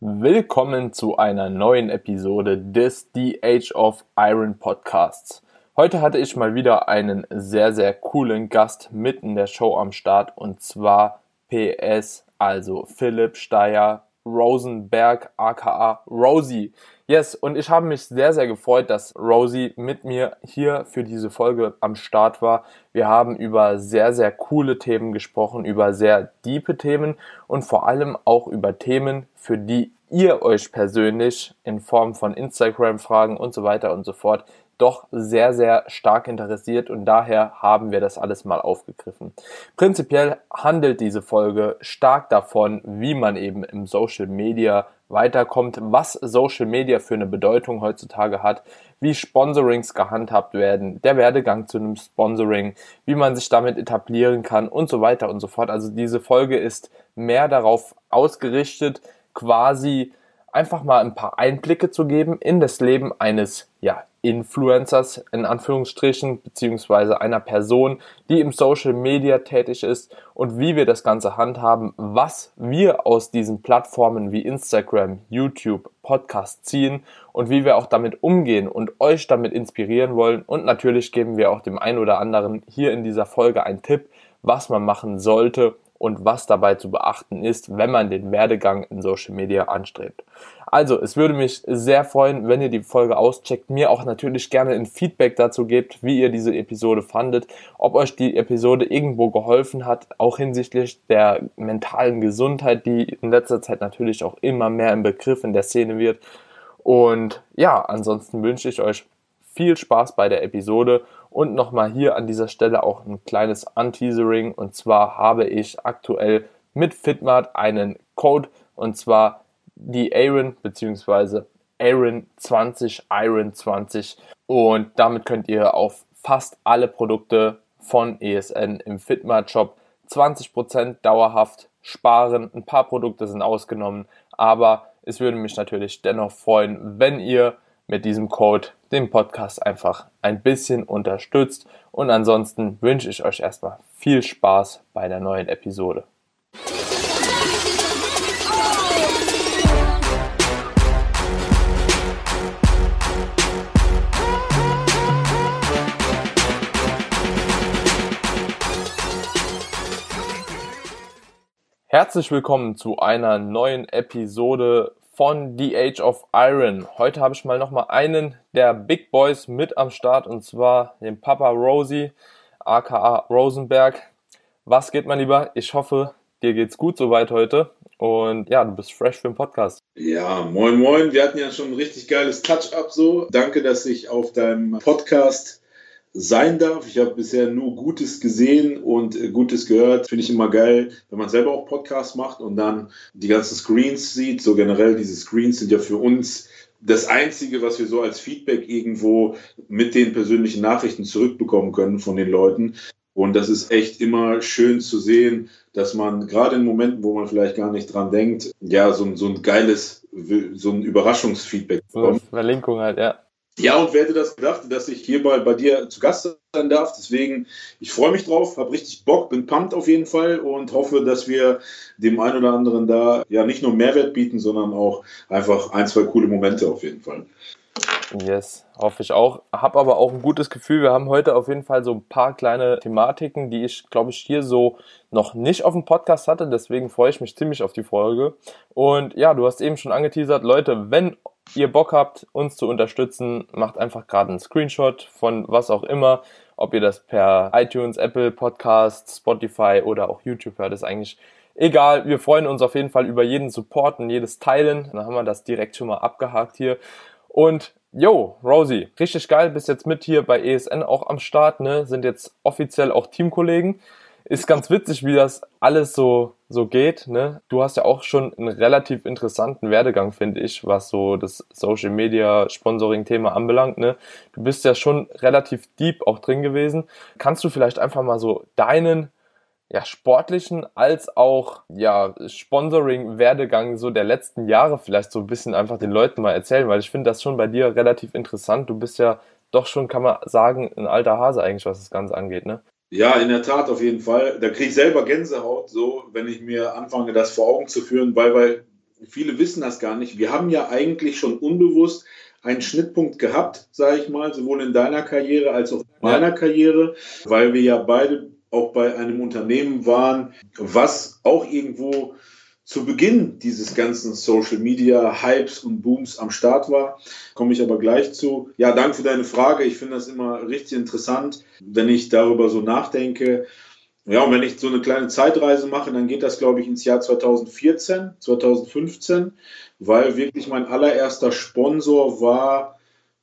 Willkommen zu einer neuen Episode des The Age of Iron Podcasts. Heute hatte ich mal wieder einen sehr, sehr coolen Gast mit in der Show am Start und zwar PS, also Philipp Steyer Rosenberg aka Rosie. Yes, und ich habe mich sehr, sehr gefreut, dass Rosie mit mir hier für diese Folge am Start war. Wir haben über sehr, sehr coole Themen gesprochen, über sehr diepe Themen und vor allem auch über Themen, für die ihr euch persönlich in Form von Instagram-Fragen und so weiter und so fort doch sehr, sehr stark interessiert und daher haben wir das alles mal aufgegriffen. Prinzipiell handelt diese Folge stark davon, wie man eben im Social Media weiterkommt, was Social Media für eine Bedeutung heutzutage hat, wie Sponsorings gehandhabt werden, der Werdegang zu einem Sponsoring, wie man sich damit etablieren kann und so weiter und so fort. Also diese Folge ist mehr darauf ausgerichtet, quasi einfach mal ein paar Einblicke zu geben in das Leben eines ja, Influencers in Anführungsstrichen, beziehungsweise einer Person, die im Social Media tätig ist und wie wir das Ganze handhaben, was wir aus diesen Plattformen wie Instagram, YouTube, Podcast ziehen und wie wir auch damit umgehen und euch damit inspirieren wollen. Und natürlich geben wir auch dem einen oder anderen hier in dieser Folge einen Tipp, was man machen sollte und was dabei zu beachten ist, wenn man den Werdegang in Social Media anstrebt. Also, es würde mich sehr freuen, wenn ihr die Folge auscheckt, mir auch natürlich gerne ein Feedback dazu gebt, wie ihr diese Episode fandet, ob euch die Episode irgendwo geholfen hat, auch hinsichtlich der mentalen Gesundheit, die in letzter Zeit natürlich auch immer mehr im Begriff in der Szene wird. Und ja, ansonsten wünsche ich euch viel Spaß bei der Episode und nochmal hier an dieser Stelle auch ein kleines Unteasering. Und zwar habe ich aktuell mit Fitmart einen Code und zwar die Aaron bzw. Aaron 20, Iron 20 und damit könnt ihr auf fast alle Produkte von ESN im Fitmart Shop 20% dauerhaft sparen. Ein paar Produkte sind ausgenommen, aber es würde mich natürlich dennoch freuen, wenn ihr mit diesem Code den Podcast einfach ein bisschen unterstützt. Und ansonsten wünsche ich euch erstmal viel Spaß bei der neuen Episode. Herzlich willkommen zu einer neuen Episode von The Age of Iron. Heute habe ich mal nochmal einen der Big Boys mit am Start und zwar den Papa Rosie, aka Rosenberg. Was geht, mein Lieber? Ich hoffe, dir geht's gut soweit heute und ja, du bist fresh für den Podcast. Ja, moin, moin. Wir hatten ja schon ein richtig geiles Touch-up so. Danke, dass ich auf deinem Podcast sein darf. Ich habe bisher nur Gutes gesehen und äh, Gutes gehört. Finde ich immer geil, wenn man selber auch Podcasts macht und dann die ganzen Screens sieht. So generell, diese Screens sind ja für uns das Einzige, was wir so als Feedback irgendwo mit den persönlichen Nachrichten zurückbekommen können von den Leuten. Und das ist echt immer schön zu sehen, dass man gerade in Momenten, wo man vielleicht gar nicht dran denkt, ja, so, so ein geiles, so ein Überraschungsfeedback bekommt. Verlinkung halt, ja. Ja, und wer hätte das gedacht, dass ich hier mal bei dir zu Gast sein darf. Deswegen, ich freue mich drauf, habe richtig Bock, bin pumped auf jeden Fall und hoffe, dass wir dem einen oder anderen da ja nicht nur Mehrwert bieten, sondern auch einfach ein, zwei coole Momente auf jeden Fall. Yes, hoffe ich auch. Hab aber auch ein gutes Gefühl. Wir haben heute auf jeden Fall so ein paar kleine Thematiken, die ich, glaube ich, hier so noch nicht auf dem Podcast hatte. Deswegen freue ich mich ziemlich auf die Folge. Und ja, du hast eben schon angeteasert, Leute, wenn ihr Bock habt, uns zu unterstützen, macht einfach gerade einen Screenshot von was auch immer. Ob ihr das per iTunes, Apple Podcast, Spotify oder auch YouTube hört, ist eigentlich egal. Wir freuen uns auf jeden Fall über jeden Support und jedes Teilen. Dann haben wir das direkt schon mal abgehakt hier. Und yo, Rosie, richtig geil, bist jetzt mit hier bei ESN auch am Start, ne? Sind jetzt offiziell auch Teamkollegen ist ganz witzig, wie das alles so, so geht. Ne? Du hast ja auch schon einen relativ interessanten Werdegang, finde ich, was so das Social Media Sponsoring-Thema anbelangt. Ne? Du bist ja schon relativ deep auch drin gewesen. Kannst du vielleicht einfach mal so deinen ja, sportlichen als auch ja, Sponsoring-Werdegang so der letzten Jahre vielleicht so ein bisschen einfach den Leuten mal erzählen, weil ich finde das schon bei dir relativ interessant. Du bist ja doch schon, kann man sagen, ein alter Hase eigentlich, was das Ganze angeht, ne? Ja, in der Tat, auf jeden Fall. Da kriege ich selber Gänsehaut, so, wenn ich mir anfange, das vor Augen zu führen, weil, weil viele wissen das gar nicht. Wir haben ja eigentlich schon unbewusst einen Schnittpunkt gehabt, sage ich mal, sowohl in deiner Karriere als auch in meiner Karriere, weil wir ja beide auch bei einem Unternehmen waren, was auch irgendwo zu Beginn dieses ganzen Social Media Hypes und Booms am Start war. Komme ich aber gleich zu. Ja, danke für deine Frage. Ich finde das immer richtig interessant, wenn ich darüber so nachdenke. Ja, und wenn ich so eine kleine Zeitreise mache, dann geht das, glaube ich, ins Jahr 2014, 2015, weil wirklich mein allererster Sponsor war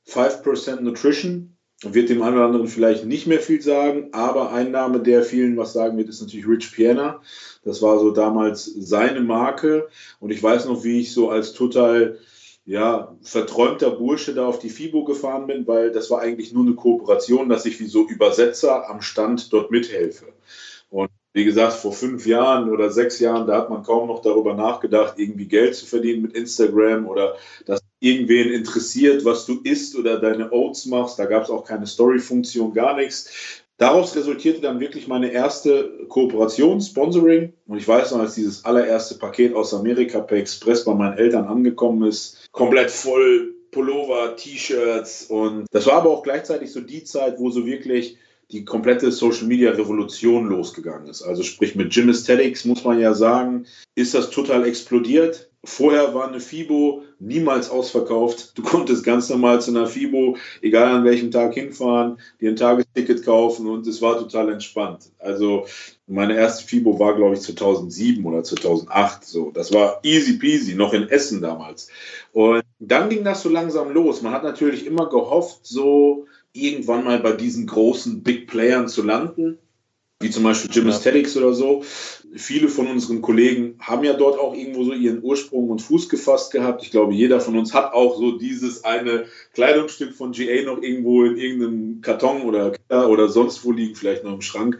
5% Nutrition. Wird dem einen oder anderen vielleicht nicht mehr viel sagen, aber ein Name, der vielen was sagen wird, ist natürlich Rich Piana. Das war so damals seine Marke. Und ich weiß noch, wie ich so als total ja, verträumter Bursche da auf die FIBO gefahren bin, weil das war eigentlich nur eine Kooperation, dass ich wie so Übersetzer am Stand dort mithelfe. Und wie gesagt, vor fünf Jahren oder sechs Jahren, da hat man kaum noch darüber nachgedacht, irgendwie Geld zu verdienen mit Instagram oder dass irgendwen interessiert, was du isst oder deine Oats machst. Da gab es auch keine Story-Funktion, gar nichts. Daraus resultierte dann wirklich meine erste Kooperation, Sponsoring. Und ich weiß noch, als dieses allererste Paket aus Amerika per Express bei meinen Eltern angekommen ist, komplett voll Pullover, T-Shirts. Und das war aber auch gleichzeitig so die Zeit, wo so wirklich die komplette Social Media Revolution losgegangen ist. Also sprich mit Gym Aesthetics muss man ja sagen, ist das total explodiert. Vorher war eine FIBO niemals ausverkauft. Du konntest ganz normal zu einer FIBO, egal an welchem Tag hinfahren, dir ein Tagesticket kaufen und es war total entspannt. Also meine erste FIBO war, glaube ich, 2007 oder 2008. So, das war easy peasy, noch in Essen damals. Und dann ging das so langsam los. Man hat natürlich immer gehofft, so irgendwann mal bei diesen großen Big Playern zu landen, wie zum Beispiel Jim Aesthetics ja. oder so. Viele von unseren Kollegen haben ja dort auch irgendwo so ihren Ursprung und Fuß gefasst gehabt. Ich glaube, jeder von uns hat auch so dieses eine Kleidungsstück von GA noch irgendwo in irgendeinem Karton oder, oder sonst wo liegen, vielleicht noch im Schrank.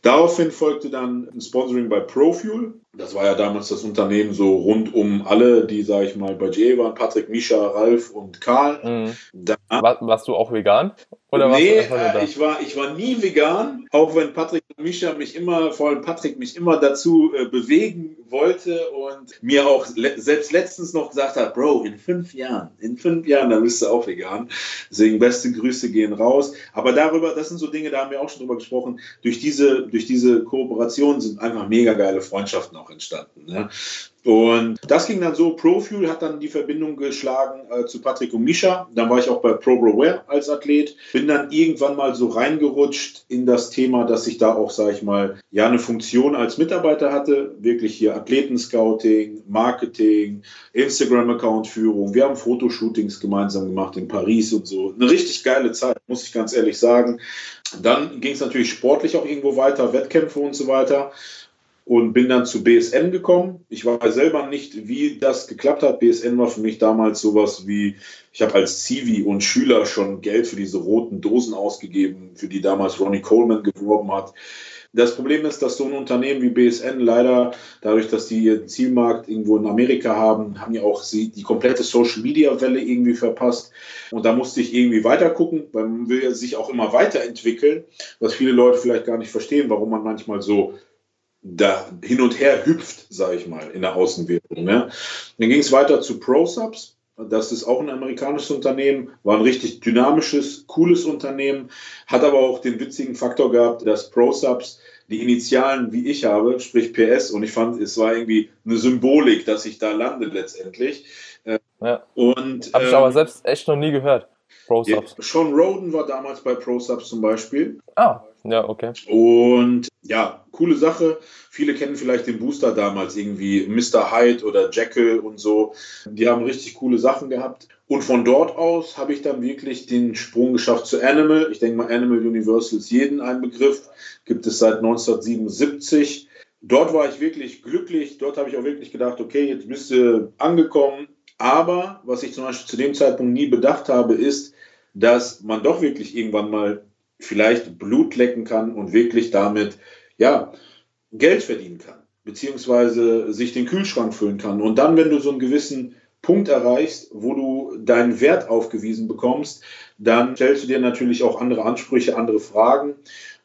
Daraufhin folgte dann ein Sponsoring bei Profuel. Das war ja damals das Unternehmen so rund um alle, die, sage ich mal, bei GA waren. Patrick, Misha, Ralf und Karl. Mhm. Da, War, warst du auch vegan? Oder nee, äh, ich, war, ich war nie vegan, auch wenn Patrick und Misha mich immer, vor allem Patrick, mich immer dazu äh, bewegen wollte und mir auch le selbst letztens noch gesagt hat, Bro, in fünf Jahren, in fünf Jahren, dann bist du auch vegan. Deswegen beste Grüße gehen raus. Aber darüber, das sind so Dinge, da haben wir auch schon drüber gesprochen, durch diese, durch diese Kooperation sind einfach mega geile Freundschaften auch entstanden. Ne? Und das ging dann so, Profuel hat dann die Verbindung geschlagen äh, zu Patrick und Misha. Dann war ich auch bei ProBroWare als Athlet. Bin dann irgendwann mal so reingerutscht in das Thema, dass ich da auch, sage ich mal, ja eine Funktion als Mitarbeiter hatte. Wirklich hier Athletenscouting, Marketing, Instagram-Account-Führung. Wir haben Fotoshootings gemeinsam gemacht in Paris und so. Eine richtig geile Zeit, muss ich ganz ehrlich sagen. Dann ging es natürlich sportlich auch irgendwo weiter, Wettkämpfe und so weiter und bin dann zu BSN gekommen. Ich war selber nicht, wie das geklappt hat. BSN war für mich damals sowas wie, ich habe als Zivi und Schüler schon Geld für diese roten Dosen ausgegeben, für die damals Ronnie Coleman geworben hat. Das Problem ist, dass so ein Unternehmen wie BSN leider, dadurch, dass die ihren Zielmarkt irgendwo in Amerika haben, haben ja auch sie die komplette Social Media Welle irgendwie verpasst. Und da musste ich irgendwie weiter gucken, weil man will ja sich auch immer weiterentwickeln, was viele Leute vielleicht gar nicht verstehen, warum man manchmal so da hin und her hüpft, sage ich mal, in der Außenwirkung. Ne? Dann ging es weiter zu ProSubs. Das ist auch ein amerikanisches Unternehmen, war ein richtig dynamisches, cooles Unternehmen, hat aber auch den witzigen Faktor gehabt, dass ProSubs die Initialen wie ich habe, sprich PS, und ich fand, es war irgendwie eine Symbolik, dass ich da lande letztendlich. Ja. Und habe ich ähm, aber selbst echt noch nie gehört. ProSubs. Ja, Sean Roden war damals bei ProSubs zum Beispiel. Ah, ja, okay. Und ja, coole Sache. Viele kennen vielleicht den Booster damals irgendwie, Mr. Hyde oder Jekyll und so. Die haben richtig coole Sachen gehabt. Und von dort aus habe ich dann wirklich den Sprung geschafft zu Animal. Ich denke mal, Animal Universal ist jeden ein Begriff. Gibt es seit 1977. Dort war ich wirklich glücklich. Dort habe ich auch wirklich gedacht, okay, jetzt bist du angekommen. Aber was ich zum Beispiel zu dem Zeitpunkt nie bedacht habe, ist, dass man doch wirklich irgendwann mal vielleicht Blut lecken kann und wirklich damit, ja, Geld verdienen kann, beziehungsweise sich den Kühlschrank füllen kann. Und dann, wenn du so einen gewissen Punkt erreichst, wo du deinen Wert aufgewiesen bekommst, dann stellst du dir natürlich auch andere Ansprüche, andere Fragen.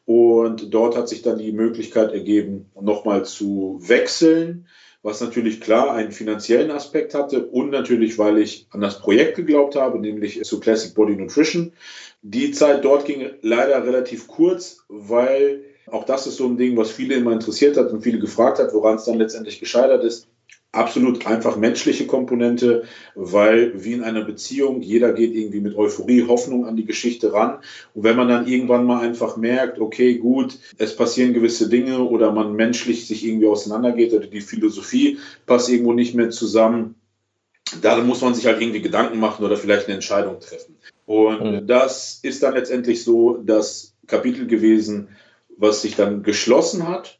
Und dort hat sich dann die Möglichkeit ergeben, nochmal zu wechseln was natürlich klar einen finanziellen Aspekt hatte und natürlich, weil ich an das Projekt geglaubt habe, nämlich zu Classic Body Nutrition. Die Zeit dort ging leider relativ kurz, weil auch das ist so ein Ding, was viele immer interessiert hat und viele gefragt hat, woran es dann letztendlich gescheitert ist absolut einfach menschliche Komponente, weil wie in einer Beziehung, jeder geht irgendwie mit Euphorie, Hoffnung an die Geschichte ran. Und wenn man dann irgendwann mal einfach merkt, okay, gut, es passieren gewisse Dinge oder man menschlich sich irgendwie auseinandergeht oder die Philosophie passt irgendwo nicht mehr zusammen, da muss man sich halt irgendwie Gedanken machen oder vielleicht eine Entscheidung treffen. Und mhm. das ist dann letztendlich so das Kapitel gewesen, was sich dann geschlossen hat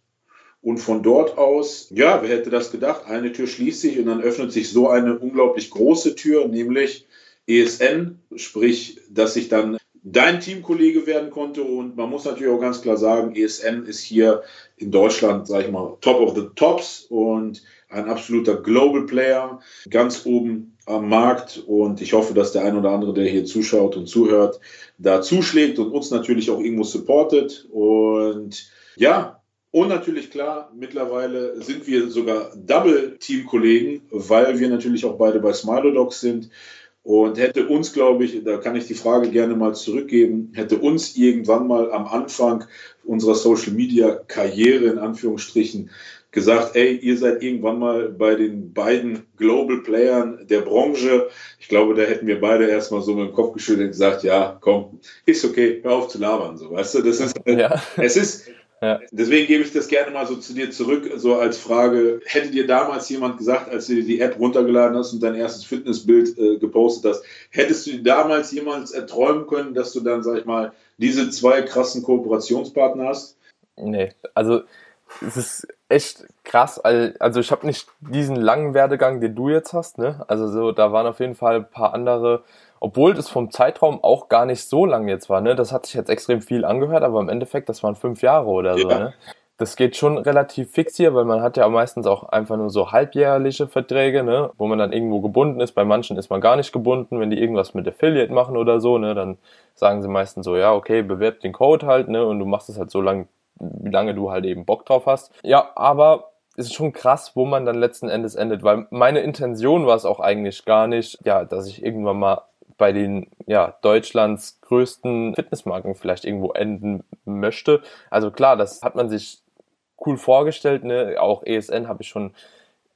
und von dort aus, ja, wer hätte das gedacht? Eine Tür schließt sich und dann öffnet sich so eine unglaublich große Tür, nämlich ESN, sprich, dass ich dann dein Teamkollege werden konnte. Und man muss natürlich auch ganz klar sagen, ESN ist hier in Deutschland, sag ich mal, top of the tops und ein absoluter Global Player, ganz oben am Markt. Und ich hoffe, dass der ein oder andere, der hier zuschaut und zuhört, da zuschlägt und uns natürlich auch irgendwo supportet. Und ja, und natürlich klar, mittlerweile sind wir sogar Double-Team-Kollegen, weil wir natürlich auch beide bei Smilodogs sind. Und hätte uns, glaube ich, da kann ich die Frage gerne mal zurückgeben, hätte uns irgendwann mal am Anfang unserer Social-Media-Karriere in Anführungsstrichen gesagt, ey, ihr seid irgendwann mal bei den beiden Global Playern der Branche. Ich glaube, da hätten wir beide erstmal so mit dem Kopf geschüttelt und gesagt, ja, komm, ist okay, hör auf zu labern, so, weißt du, das ist, ja. es ist, ja. Deswegen gebe ich das gerne mal so zu dir zurück, so als Frage. Hätte dir damals jemand gesagt, als du dir die App runtergeladen hast und dein erstes Fitnessbild äh, gepostet hast, hättest du damals jemals erträumen können, dass du dann, sag ich mal, diese zwei krassen Kooperationspartner hast? Nee, also es ist echt krass. Also ich habe nicht diesen langen Werdegang, den du jetzt hast. Ne? Also so, da waren auf jeden Fall ein paar andere obwohl das vom Zeitraum auch gar nicht so lang jetzt war, ne? Das hat sich jetzt extrem viel angehört, aber im Endeffekt, das waren fünf Jahre oder so, ja. ne? Das geht schon relativ fix hier, weil man hat ja meistens auch einfach nur so halbjährliche Verträge, ne, wo man dann irgendwo gebunden ist. Bei manchen ist man gar nicht gebunden, wenn die irgendwas mit Affiliate machen oder so, ne, dann sagen sie meistens so, ja, okay, bewerb den Code halt, ne, und du machst es halt so lange, wie lange du halt eben Bock drauf hast. Ja, aber es ist schon krass, wo man dann letzten Endes endet, weil meine Intention war es auch eigentlich gar nicht, ja, dass ich irgendwann mal bei den ja, Deutschlands größten Fitnessmarken vielleicht irgendwo enden möchte. Also klar, das hat man sich cool vorgestellt. Ne? Auch ESN habe ich schon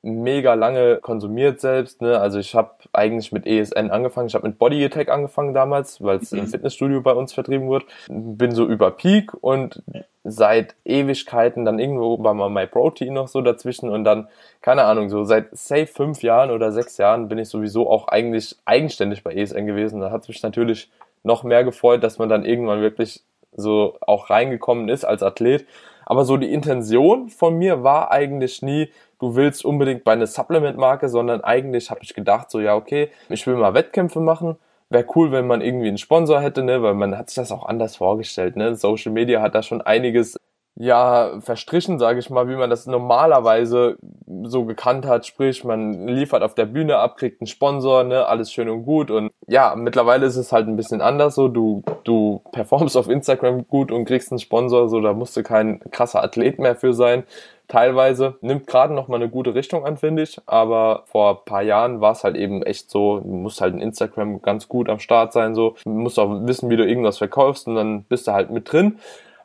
mega lange konsumiert selbst. Ne? Also ich habe eigentlich mit ESN angefangen. Ich habe mit Body Attack angefangen damals, weil es mhm. im Fitnessstudio bei uns vertrieben wird. Bin so über Peak und seit Ewigkeiten dann irgendwo war mal MyProtein noch so dazwischen und dann, keine Ahnung, so seit safe fünf Jahren oder sechs Jahren bin ich sowieso auch eigentlich eigenständig bei ESN gewesen. Da hat es mich natürlich noch mehr gefreut, dass man dann irgendwann wirklich so auch reingekommen ist als Athlet. Aber so die Intention von mir war eigentlich nie, du willst unbedingt bei einer Supplement-Marke, sondern eigentlich habe ich gedacht, so ja, okay, ich will mal Wettkämpfe machen. Wäre cool, wenn man irgendwie einen Sponsor hätte, ne? weil man hat sich das auch anders vorgestellt. Ne? Social Media hat da schon einiges ja, verstrichen, sage ich mal, wie man das normalerweise so gekannt hat. Sprich, man liefert auf der Bühne ab, kriegt einen Sponsor, ne, alles schön und gut. Und ja, mittlerweile ist es halt ein bisschen anders so. Du, du performst auf Instagram gut und kriegst einen Sponsor, so da musst du kein krasser Athlet mehr für sein teilweise. Nimmt gerade noch mal eine gute Richtung an, finde ich. Aber vor ein paar Jahren war es halt eben echt so, du musst halt in Instagram ganz gut am Start sein, so. Du musst auch wissen, wie du irgendwas verkaufst und dann bist du halt mit drin.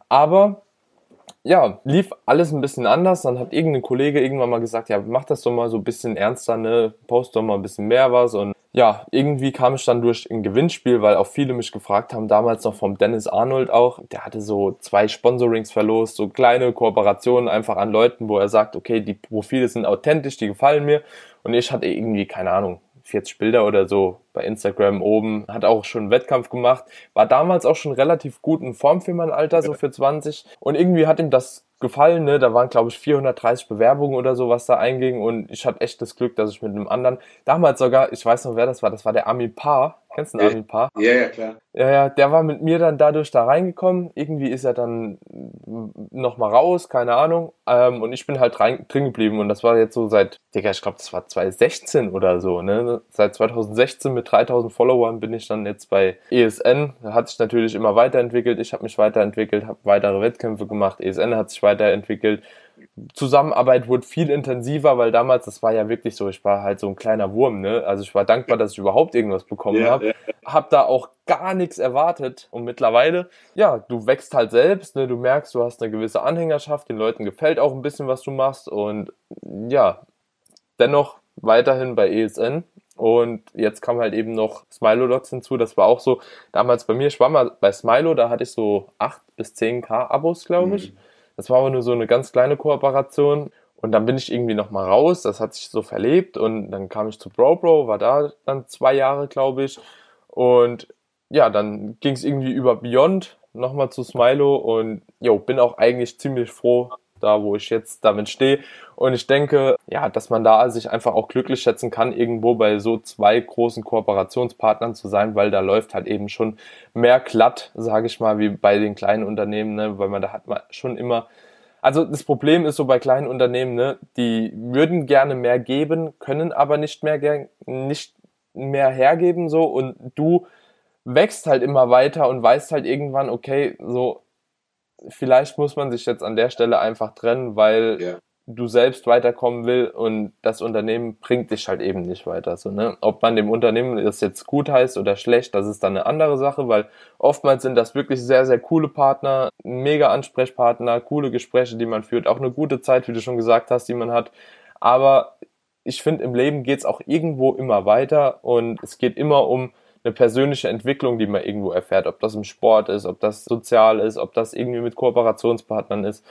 Aber ja, lief alles ein bisschen anders. Dann hat irgendein Kollege irgendwann mal gesagt, ja, mach das doch mal so ein bisschen ernster, ne? Post doch mal ein bisschen mehr was. Und ja, irgendwie kam ich dann durch ein Gewinnspiel, weil auch viele mich gefragt haben, damals noch vom Dennis Arnold auch. Der hatte so zwei Sponsorings verlost, so kleine Kooperationen einfach an Leuten, wo er sagt, okay, die Profile sind authentisch, die gefallen mir. Und ich hatte irgendwie, keine Ahnung, 40 Bilder oder so bei Instagram oben, hat auch schon einen Wettkampf gemacht, war damals auch schon relativ gut in Form für mein Alter, so für 20 und irgendwie hat ihm das gefallen, ne? Da waren glaube ich 430 Bewerbungen oder so, was da einging und ich hatte echt das Glück, dass ich mit einem anderen, damals sogar, ich weiß noch wer das war, das war der Armin Paar, Kennst du den Armin Paar? Ja, ja, klar. Ja, ja, der war mit mir dann dadurch da reingekommen. Irgendwie ist er dann nochmal raus, keine Ahnung. Ähm, und ich bin halt rein, drin geblieben. Und das war jetzt so seit, Digga, ich glaube, das war 2016 oder so, ne? Seit 2016 mit 3000 Followern bin ich dann jetzt bei ESN. Da hat sich natürlich immer weiterentwickelt. Ich habe mich weiterentwickelt, habe weitere Wettkämpfe gemacht. ESN hat sich weiterentwickelt. Zusammenarbeit wurde viel intensiver, weil damals, das war ja wirklich so, ich war halt so ein kleiner Wurm, ne? Also ich war dankbar, dass ich überhaupt irgendwas bekommen ja, habe. Ja. Hab da auch gar nichts erwartet. Und mittlerweile, ja, du wächst halt selbst, ne? Du merkst, du hast eine gewisse Anhängerschaft, den Leuten gefällt auch ein bisschen, was du machst. Und ja, dennoch weiterhin bei ESN. Und jetzt kam halt eben noch Smilo Docs hinzu. Das war auch so damals bei mir. Ich war mal bei Smilo, da hatte ich so 8 bis 10k Abos, glaube ich. Mhm. Das war aber nur so eine ganz kleine Kooperation. Und dann bin ich irgendwie nochmal raus. Das hat sich so verlebt. Und dann kam ich zu BroBro, war da dann zwei Jahre, glaube ich. Und ja, dann ging es irgendwie über Beyond nochmal zu Smilo. Und jo, bin auch eigentlich ziemlich froh, da wo ich jetzt damit stehe. Und ich denke, ja, dass man da sich einfach auch glücklich schätzen kann, irgendwo bei so zwei großen Kooperationspartnern zu sein, weil da läuft halt eben schon mehr glatt, sage ich mal, wie bei den kleinen Unternehmen, ne? weil man da hat man schon immer also das Problem ist so bei kleinen Unternehmen, ne, die würden gerne mehr geben, können aber nicht mehr nicht mehr hergeben so und du wächst halt immer weiter und weißt halt irgendwann, okay, so vielleicht muss man sich jetzt an der Stelle einfach trennen, weil ja. du selbst weiterkommen will und das Unternehmen bringt dich halt eben nicht weiter. So, ne? Ob man dem Unternehmen das jetzt gut heißt oder schlecht, das ist dann eine andere Sache, weil oftmals sind das wirklich sehr, sehr coole Partner, mega Ansprechpartner, coole Gespräche, die man führt, auch eine gute Zeit, wie du schon gesagt hast, die man hat. Aber ich finde, im Leben geht es auch irgendwo immer weiter und es geht immer um eine persönliche Entwicklung, die man irgendwo erfährt, ob das im Sport ist, ob das sozial ist, ob das irgendwie mit Kooperationspartnern ist.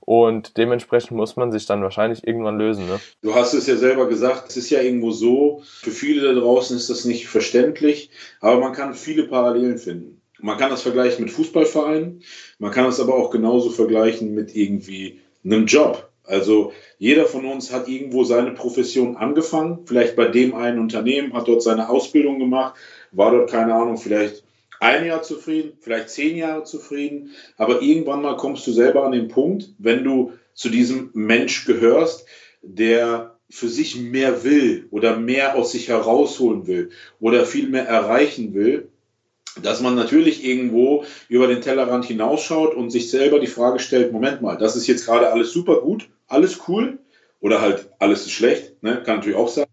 Und dementsprechend muss man sich dann wahrscheinlich irgendwann lösen. Ne? Du hast es ja selber gesagt, es ist ja irgendwo so, für viele da draußen ist das nicht verständlich, aber man kann viele Parallelen finden. Man kann das vergleichen mit Fußballvereinen, man kann es aber auch genauso vergleichen mit irgendwie einem Job. Also jeder von uns hat irgendwo seine Profession angefangen, vielleicht bei dem einen Unternehmen, hat dort seine Ausbildung gemacht, war dort, keine Ahnung, vielleicht ein Jahr zufrieden, vielleicht zehn Jahre zufrieden, aber irgendwann mal kommst du selber an den Punkt, wenn du zu diesem Mensch gehörst, der für sich mehr will oder mehr aus sich herausholen will oder viel mehr erreichen will, dass man natürlich irgendwo über den Tellerrand hinausschaut und sich selber die Frage stellt, Moment mal, das ist jetzt gerade alles super gut, alles cool oder halt alles ist schlecht, ne? kann natürlich auch sein.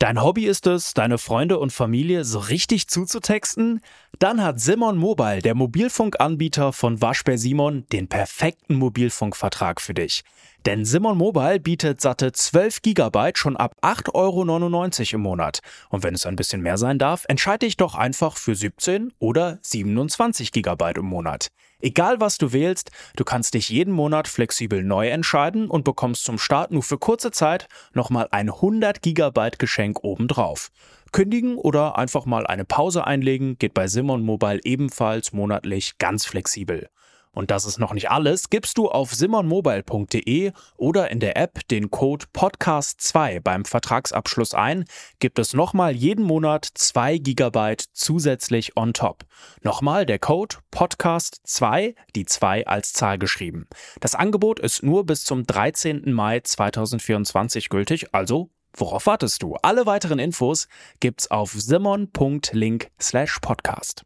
Dein Hobby ist es, deine Freunde und Familie so richtig zuzutexten? Dann hat Simon Mobile, der Mobilfunkanbieter von Waschbär Simon, den perfekten Mobilfunkvertrag für dich. Denn Simon Mobile bietet satte 12 GB schon ab 8,99 Euro im Monat. Und wenn es ein bisschen mehr sein darf, entscheide dich doch einfach für 17 oder 27 GB im Monat. Egal was du wählst, du kannst dich jeden Monat flexibel neu entscheiden und bekommst zum Start nur für kurze Zeit nochmal ein 100 GB Geschenk obendrauf. Kündigen oder einfach mal eine Pause einlegen geht bei Simon Mobile ebenfalls monatlich ganz flexibel. Und das ist noch nicht alles. Gibst du auf simonmobile.de oder in der App den Code Podcast2 beim Vertragsabschluss ein, gibt es nochmal jeden Monat 2 GB zusätzlich on top. Nochmal der Code Podcast2, die 2 als Zahl geschrieben. Das Angebot ist nur bis zum 13. Mai 2024 gültig, also Worauf wartest du? Alle weiteren Infos gibt's auf simon.link slash podcast.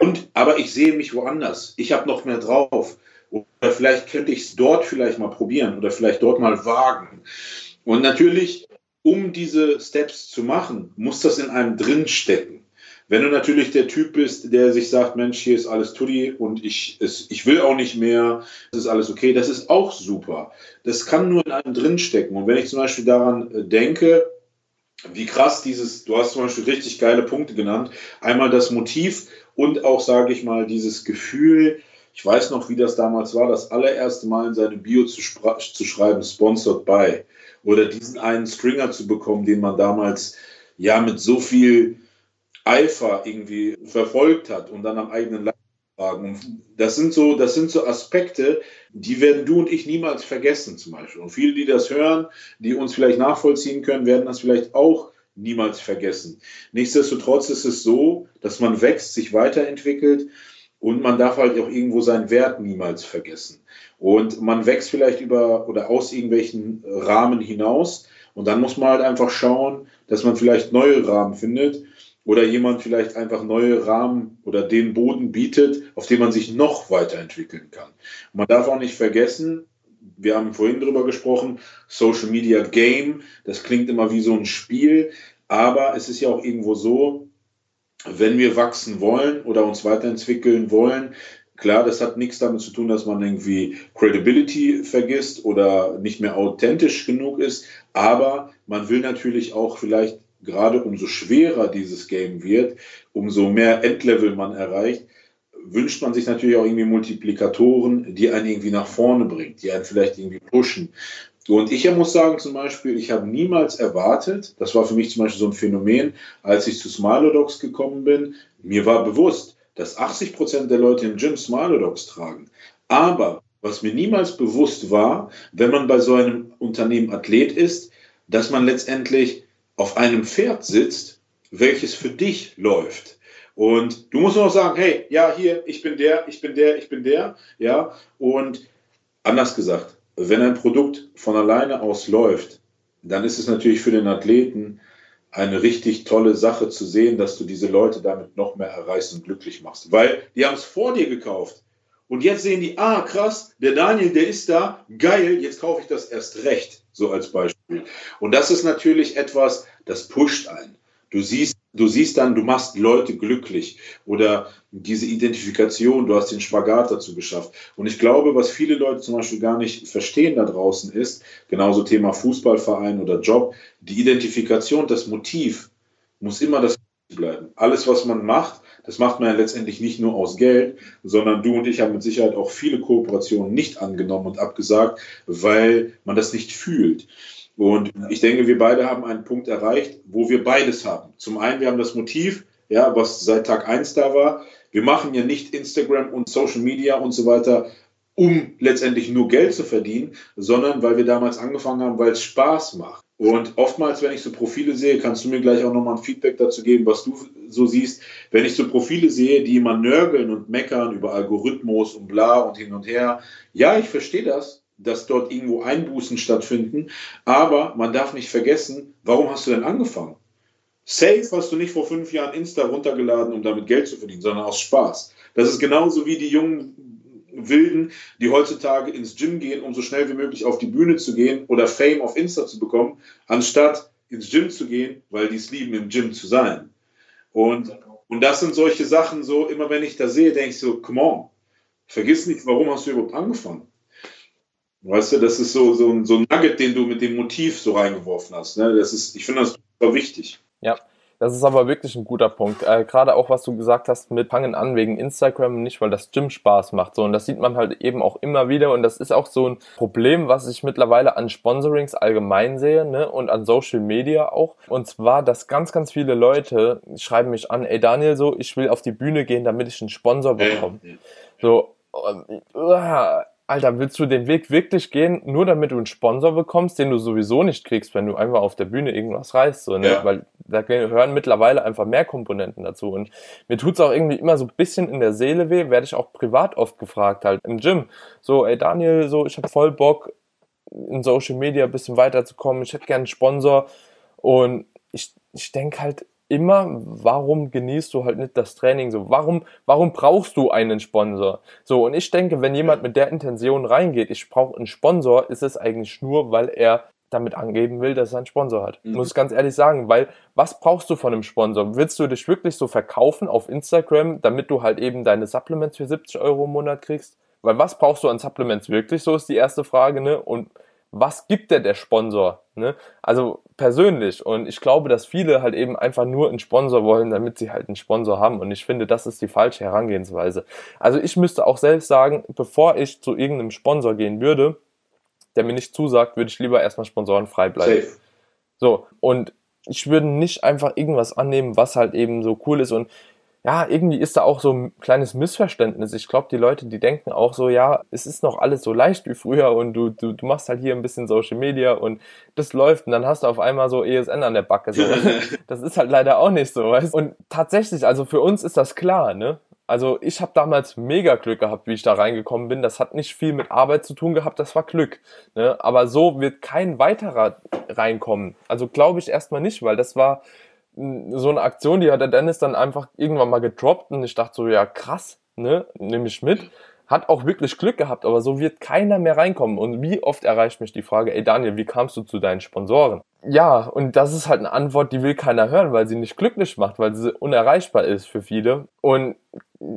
Und, aber ich sehe mich woanders. Ich habe noch mehr drauf. Oder vielleicht könnte ich es dort vielleicht mal probieren oder vielleicht dort mal wagen. Und natürlich, um diese Steps zu machen, muss das in einem drin stecken. Wenn du natürlich der Typ bist, der sich sagt, Mensch, hier ist alles Tutti und ich, es, ich will auch nicht mehr, es ist alles okay, das ist auch super. Das kann nur in einem drin stecken. Und wenn ich zum Beispiel daran äh, denke, wie krass dieses, du hast zum Beispiel richtig geile Punkte genannt. Einmal das Motiv und auch, sage ich mal, dieses Gefühl, ich weiß noch, wie das damals war, das allererste Mal in seine Bio zu, zu schreiben, sponsored by. Oder diesen einen Stringer zu bekommen, den man damals ja mit so viel Eifer irgendwie verfolgt hat und dann am eigenen Leib tragen. Das sind so, das sind so Aspekte, die werden du und ich niemals vergessen, zum Beispiel. Und viele, die das hören, die uns vielleicht nachvollziehen können, werden das vielleicht auch niemals vergessen. Nichtsdestotrotz ist es so, dass man wächst, sich weiterentwickelt und man darf halt auch irgendwo seinen Wert niemals vergessen. Und man wächst vielleicht über oder aus irgendwelchen Rahmen hinaus. Und dann muss man halt einfach schauen, dass man vielleicht neue Rahmen findet oder jemand vielleicht einfach neue Rahmen oder den Boden bietet, auf dem man sich noch weiterentwickeln kann. Und man darf auch nicht vergessen, wir haben vorhin drüber gesprochen, Social Media Game, das klingt immer wie so ein Spiel, aber es ist ja auch irgendwo so, wenn wir wachsen wollen oder uns weiterentwickeln wollen, klar, das hat nichts damit zu tun, dass man irgendwie Credibility vergisst oder nicht mehr authentisch genug ist, aber man will natürlich auch vielleicht gerade umso schwerer dieses Game wird, umso mehr Endlevel man erreicht, wünscht man sich natürlich auch irgendwie Multiplikatoren, die einen irgendwie nach vorne bringen, die einen vielleicht irgendwie pushen. Und ich muss sagen, zum Beispiel, ich habe niemals erwartet, das war für mich zum Beispiel so ein Phänomen, als ich zu Smilodogs gekommen bin, mir war bewusst, dass 80 Prozent der Leute im Gym Smilodogs tragen. Aber was mir niemals bewusst war, wenn man bei so einem Unternehmen Athlet ist, dass man letztendlich auf einem Pferd sitzt, welches für dich läuft. Und du musst nur noch sagen, hey, ja, hier, ich bin der, ich bin der, ich bin der, ja. Und anders gesagt, wenn ein Produkt von alleine aus läuft, dann ist es natürlich für den Athleten eine richtig tolle Sache zu sehen, dass du diese Leute damit noch mehr erreichst und glücklich machst. Weil die haben es vor dir gekauft. Und jetzt sehen die, ah, krass, der Daniel, der ist da, geil, jetzt kaufe ich das erst recht, so als Beispiel. Und das ist natürlich etwas, das pusht einen. Du siehst, du siehst dann, du machst Leute glücklich oder diese Identifikation, du hast den Spagat dazu geschafft. Und ich glaube, was viele Leute zum Beispiel gar nicht verstehen da draußen ist, genauso Thema Fußballverein oder Job, die Identifikation, das Motiv muss immer das bleiben. Alles, was man macht, das macht man ja letztendlich nicht nur aus Geld, sondern du und ich haben mit Sicherheit auch viele Kooperationen nicht angenommen und abgesagt, weil man das nicht fühlt. Und ich denke, wir beide haben einen Punkt erreicht, wo wir beides haben. Zum einen, wir haben das Motiv, ja, was seit Tag eins da war. Wir machen ja nicht Instagram und Social Media und so weiter, um letztendlich nur Geld zu verdienen, sondern weil wir damals angefangen haben, weil es Spaß macht. Und oftmals, wenn ich so Profile sehe, kannst du mir gleich auch nochmal ein Feedback dazu geben, was du so siehst. Wenn ich so Profile sehe, die immer nörgeln und meckern über Algorithmus und bla und hin und her, ja, ich verstehe das dass dort irgendwo Einbußen stattfinden. Aber man darf nicht vergessen, warum hast du denn angefangen? Safe hast du nicht vor fünf Jahren Insta runtergeladen, um damit Geld zu verdienen, sondern aus Spaß. Das ist genauso wie die jungen Wilden, die heutzutage ins Gym gehen, um so schnell wie möglich auf die Bühne zu gehen oder Fame auf Insta zu bekommen, anstatt ins Gym zu gehen, weil die es lieben, im Gym zu sein. Und, und das sind solche Sachen, so immer wenn ich da sehe, denke ich so, come on, vergiss nicht, warum hast du überhaupt angefangen? Weißt du, das ist so, so, ein, so ein Nugget, den du mit dem Motiv so reingeworfen hast. Ne? Das ist, ich finde das super wichtig. Ja, das ist aber wirklich ein guter Punkt. Äh, Gerade auch, was du gesagt hast, mit fangen an wegen Instagram, nicht weil das Gym Spaß macht. So, und das sieht man halt eben auch immer wieder. Und das ist auch so ein Problem, was ich mittlerweile an Sponsorings allgemein sehe, ne? Und an Social Media auch. Und zwar, dass ganz, ganz viele Leute schreiben mich an, ey Daniel, so, ich will auf die Bühne gehen, damit ich einen Sponsor bekomme. So, uh, Alter, willst du den Weg wirklich gehen, nur damit du einen Sponsor bekommst, den du sowieso nicht kriegst, wenn du einfach auf der Bühne irgendwas reißt, so, ne? Ja. Weil da gehören mittlerweile einfach mehr Komponenten dazu. Und mir tut's auch irgendwie immer so ein bisschen in der Seele weh, werde ich auch privat oft gefragt, halt im Gym. So, ey Daniel, so, ich habe voll Bock, in Social Media ein bisschen weiterzukommen, ich hätte gern einen Sponsor. Und ich, ich denke halt, immer, warum genießt du halt nicht das Training so? Warum, warum brauchst du einen Sponsor? So, und ich denke, wenn jemand mit der Intention reingeht, ich brauche einen Sponsor, ist es eigentlich nur, weil er damit angeben will, dass er einen Sponsor hat. Mhm. Muss ich ganz ehrlich sagen, weil was brauchst du von einem Sponsor? Willst du dich wirklich so verkaufen auf Instagram, damit du halt eben deine Supplements für 70 Euro im Monat kriegst? Weil was brauchst du an Supplements wirklich? So ist die erste Frage, ne? Und was gibt dir der Sponsor? Ne? Also persönlich. Und ich glaube, dass viele halt eben einfach nur einen Sponsor wollen, damit sie halt einen Sponsor haben. Und ich finde, das ist die falsche Herangehensweise. Also ich müsste auch selbst sagen, bevor ich zu irgendeinem Sponsor gehen würde, der mir nicht zusagt, würde ich lieber erstmal sponsorenfrei bleiben. Safe. So, und ich würde nicht einfach irgendwas annehmen, was halt eben so cool ist. Und ja, irgendwie ist da auch so ein kleines Missverständnis. Ich glaube, die Leute, die denken auch so, ja, es ist noch alles so leicht wie früher und du, du, du machst halt hier ein bisschen Social Media und das läuft und dann hast du auf einmal so ESN an der Backe. So. das ist halt leider auch nicht so, weißt Und tatsächlich, also für uns ist das klar, ne? Also ich habe damals mega Glück gehabt, wie ich da reingekommen bin. Das hat nicht viel mit Arbeit zu tun gehabt, das war Glück. Ne? Aber so wird kein weiterer reinkommen. Also glaube ich erstmal nicht, weil das war so eine Aktion, die hat der Dennis dann einfach irgendwann mal gedroppt und ich dachte so, ja krass, ne, nehme ich mit. Hat auch wirklich Glück gehabt, aber so wird keiner mehr reinkommen. Und wie oft erreicht mich die Frage, ey Daniel, wie kamst du zu deinen Sponsoren? Ja, und das ist halt eine Antwort, die will keiner hören, weil sie nicht glücklich macht, weil sie unerreichbar ist für viele. Und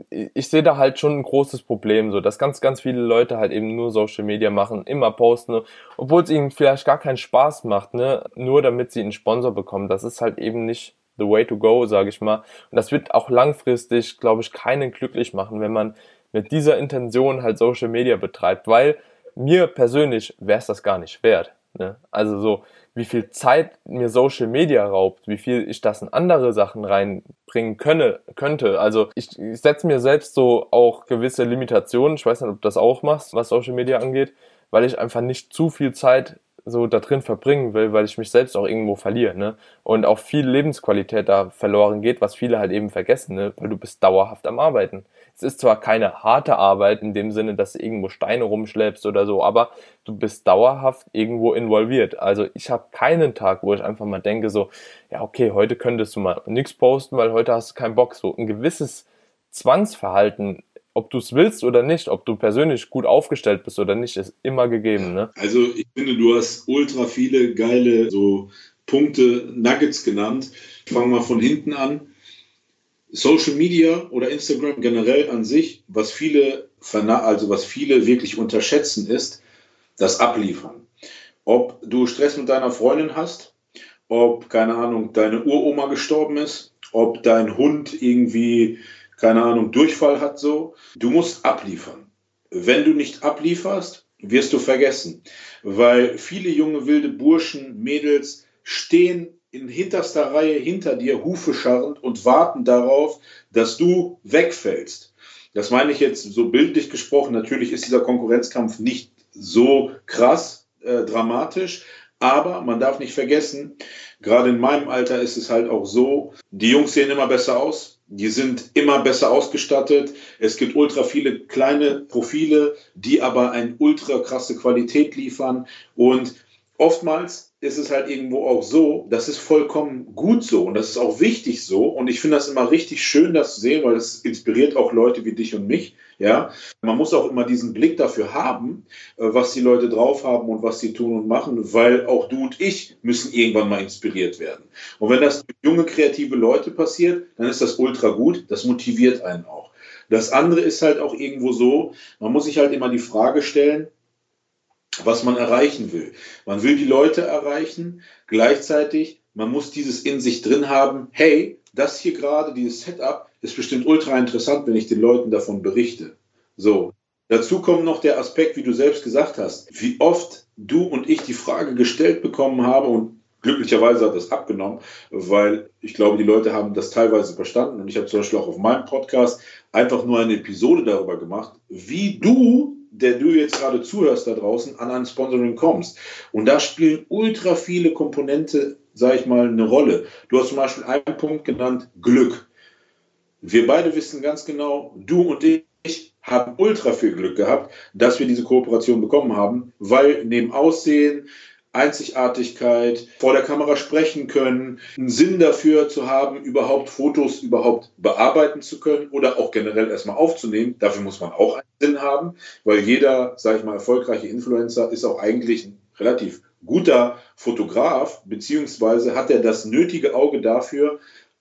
ich sehe da halt schon ein großes Problem, so dass ganz, ganz viele Leute halt eben nur Social Media machen, immer posten, obwohl es ihnen vielleicht gar keinen Spaß macht, ne, nur damit sie einen Sponsor bekommen. Das ist halt eben nicht the way to go, sage ich mal. Und das wird auch langfristig, glaube ich, keinen glücklich machen, wenn man mit dieser Intention halt Social Media betreibt, weil mir persönlich wäre es das gar nicht wert. Ne? Also so, wie viel Zeit mir Social Media raubt, wie viel ich das in andere Sachen reinbringen könne, könnte. Also ich, ich setze mir selbst so auch gewisse Limitationen. Ich weiß nicht, ob du das auch machst, was Social Media angeht, weil ich einfach nicht zu viel Zeit so da drin verbringen will, weil ich mich selbst auch irgendwo verliere, ne? Und auch viel Lebensqualität da verloren geht, was viele halt eben vergessen, ne? Weil du bist dauerhaft am Arbeiten. Es ist zwar keine harte Arbeit in dem Sinne, dass du irgendwo Steine rumschleppst oder so, aber du bist dauerhaft irgendwo involviert. Also ich habe keinen Tag, wo ich einfach mal denke so, ja okay, heute könntest du mal nichts posten, weil heute hast du keinen Bock. So ein gewisses Zwangsverhalten ob du es willst oder nicht, ob du persönlich gut aufgestellt bist oder nicht, ist immer gegeben. Ne? Also ich finde, du hast ultra viele geile so Punkte, Nuggets genannt. Ich fange mal von hinten an. Social Media oder Instagram generell an sich, was viele, also was viele wirklich unterschätzen, ist das Abliefern. Ob du Stress mit deiner Freundin hast, ob, keine Ahnung, deine Uroma gestorben ist, ob dein Hund irgendwie keine Ahnung, Durchfall hat so. Du musst abliefern. Wenn du nicht ablieferst, wirst du vergessen. Weil viele junge wilde Burschen, Mädels stehen in hinterster Reihe hinter dir, Hufe scharrend und warten darauf, dass du wegfällst. Das meine ich jetzt so bildlich gesprochen. Natürlich ist dieser Konkurrenzkampf nicht so krass äh, dramatisch, aber man darf nicht vergessen, gerade in meinem Alter ist es halt auch so, die Jungs sehen immer besser aus, die sind immer besser ausgestattet. Es gibt ultra viele kleine Profile, die aber eine ultra krasse Qualität liefern. Und oftmals ist es halt irgendwo auch so, das ist vollkommen gut so und das ist auch wichtig so. Und ich finde das immer richtig schön, das zu sehen, weil das inspiriert auch Leute wie dich und mich. Ja, man muss auch immer diesen Blick dafür haben, äh, was die Leute drauf haben und was sie tun und machen, weil auch du und ich müssen irgendwann mal inspiriert werden. Und wenn das mit junge kreative Leute passiert, dann ist das ultra gut. Das motiviert einen auch. Das andere ist halt auch irgendwo so, man muss sich halt immer die Frage stellen, was man erreichen will. Man will die Leute erreichen, gleichzeitig, man muss dieses in sich drin haben, hey, das hier gerade, dieses Setup, ist bestimmt ultra interessant, wenn ich den Leuten davon berichte. So. Dazu kommt noch der Aspekt, wie du selbst gesagt hast, wie oft du und ich die Frage gestellt bekommen haben und glücklicherweise hat das abgenommen, weil ich glaube, die Leute haben das teilweise verstanden und ich habe zum Beispiel auch auf meinem Podcast einfach nur eine Episode darüber gemacht, wie du der du jetzt gerade zuhörst da draußen, an ein Sponsoring kommst. Und da spielen ultra viele Komponente, sage ich mal, eine Rolle. Du hast zum Beispiel einen Punkt genannt, Glück. Wir beide wissen ganz genau, du und ich haben ultra viel Glück gehabt, dass wir diese Kooperation bekommen haben, weil neben Aussehen, Einzigartigkeit, vor der Kamera sprechen können, einen Sinn dafür zu haben, überhaupt Fotos überhaupt bearbeiten zu können oder auch generell erstmal aufzunehmen. Dafür muss man auch einen Sinn haben, weil jeder, sage ich mal, erfolgreiche Influencer ist auch eigentlich ein relativ guter Fotograf, beziehungsweise hat er das nötige Auge dafür,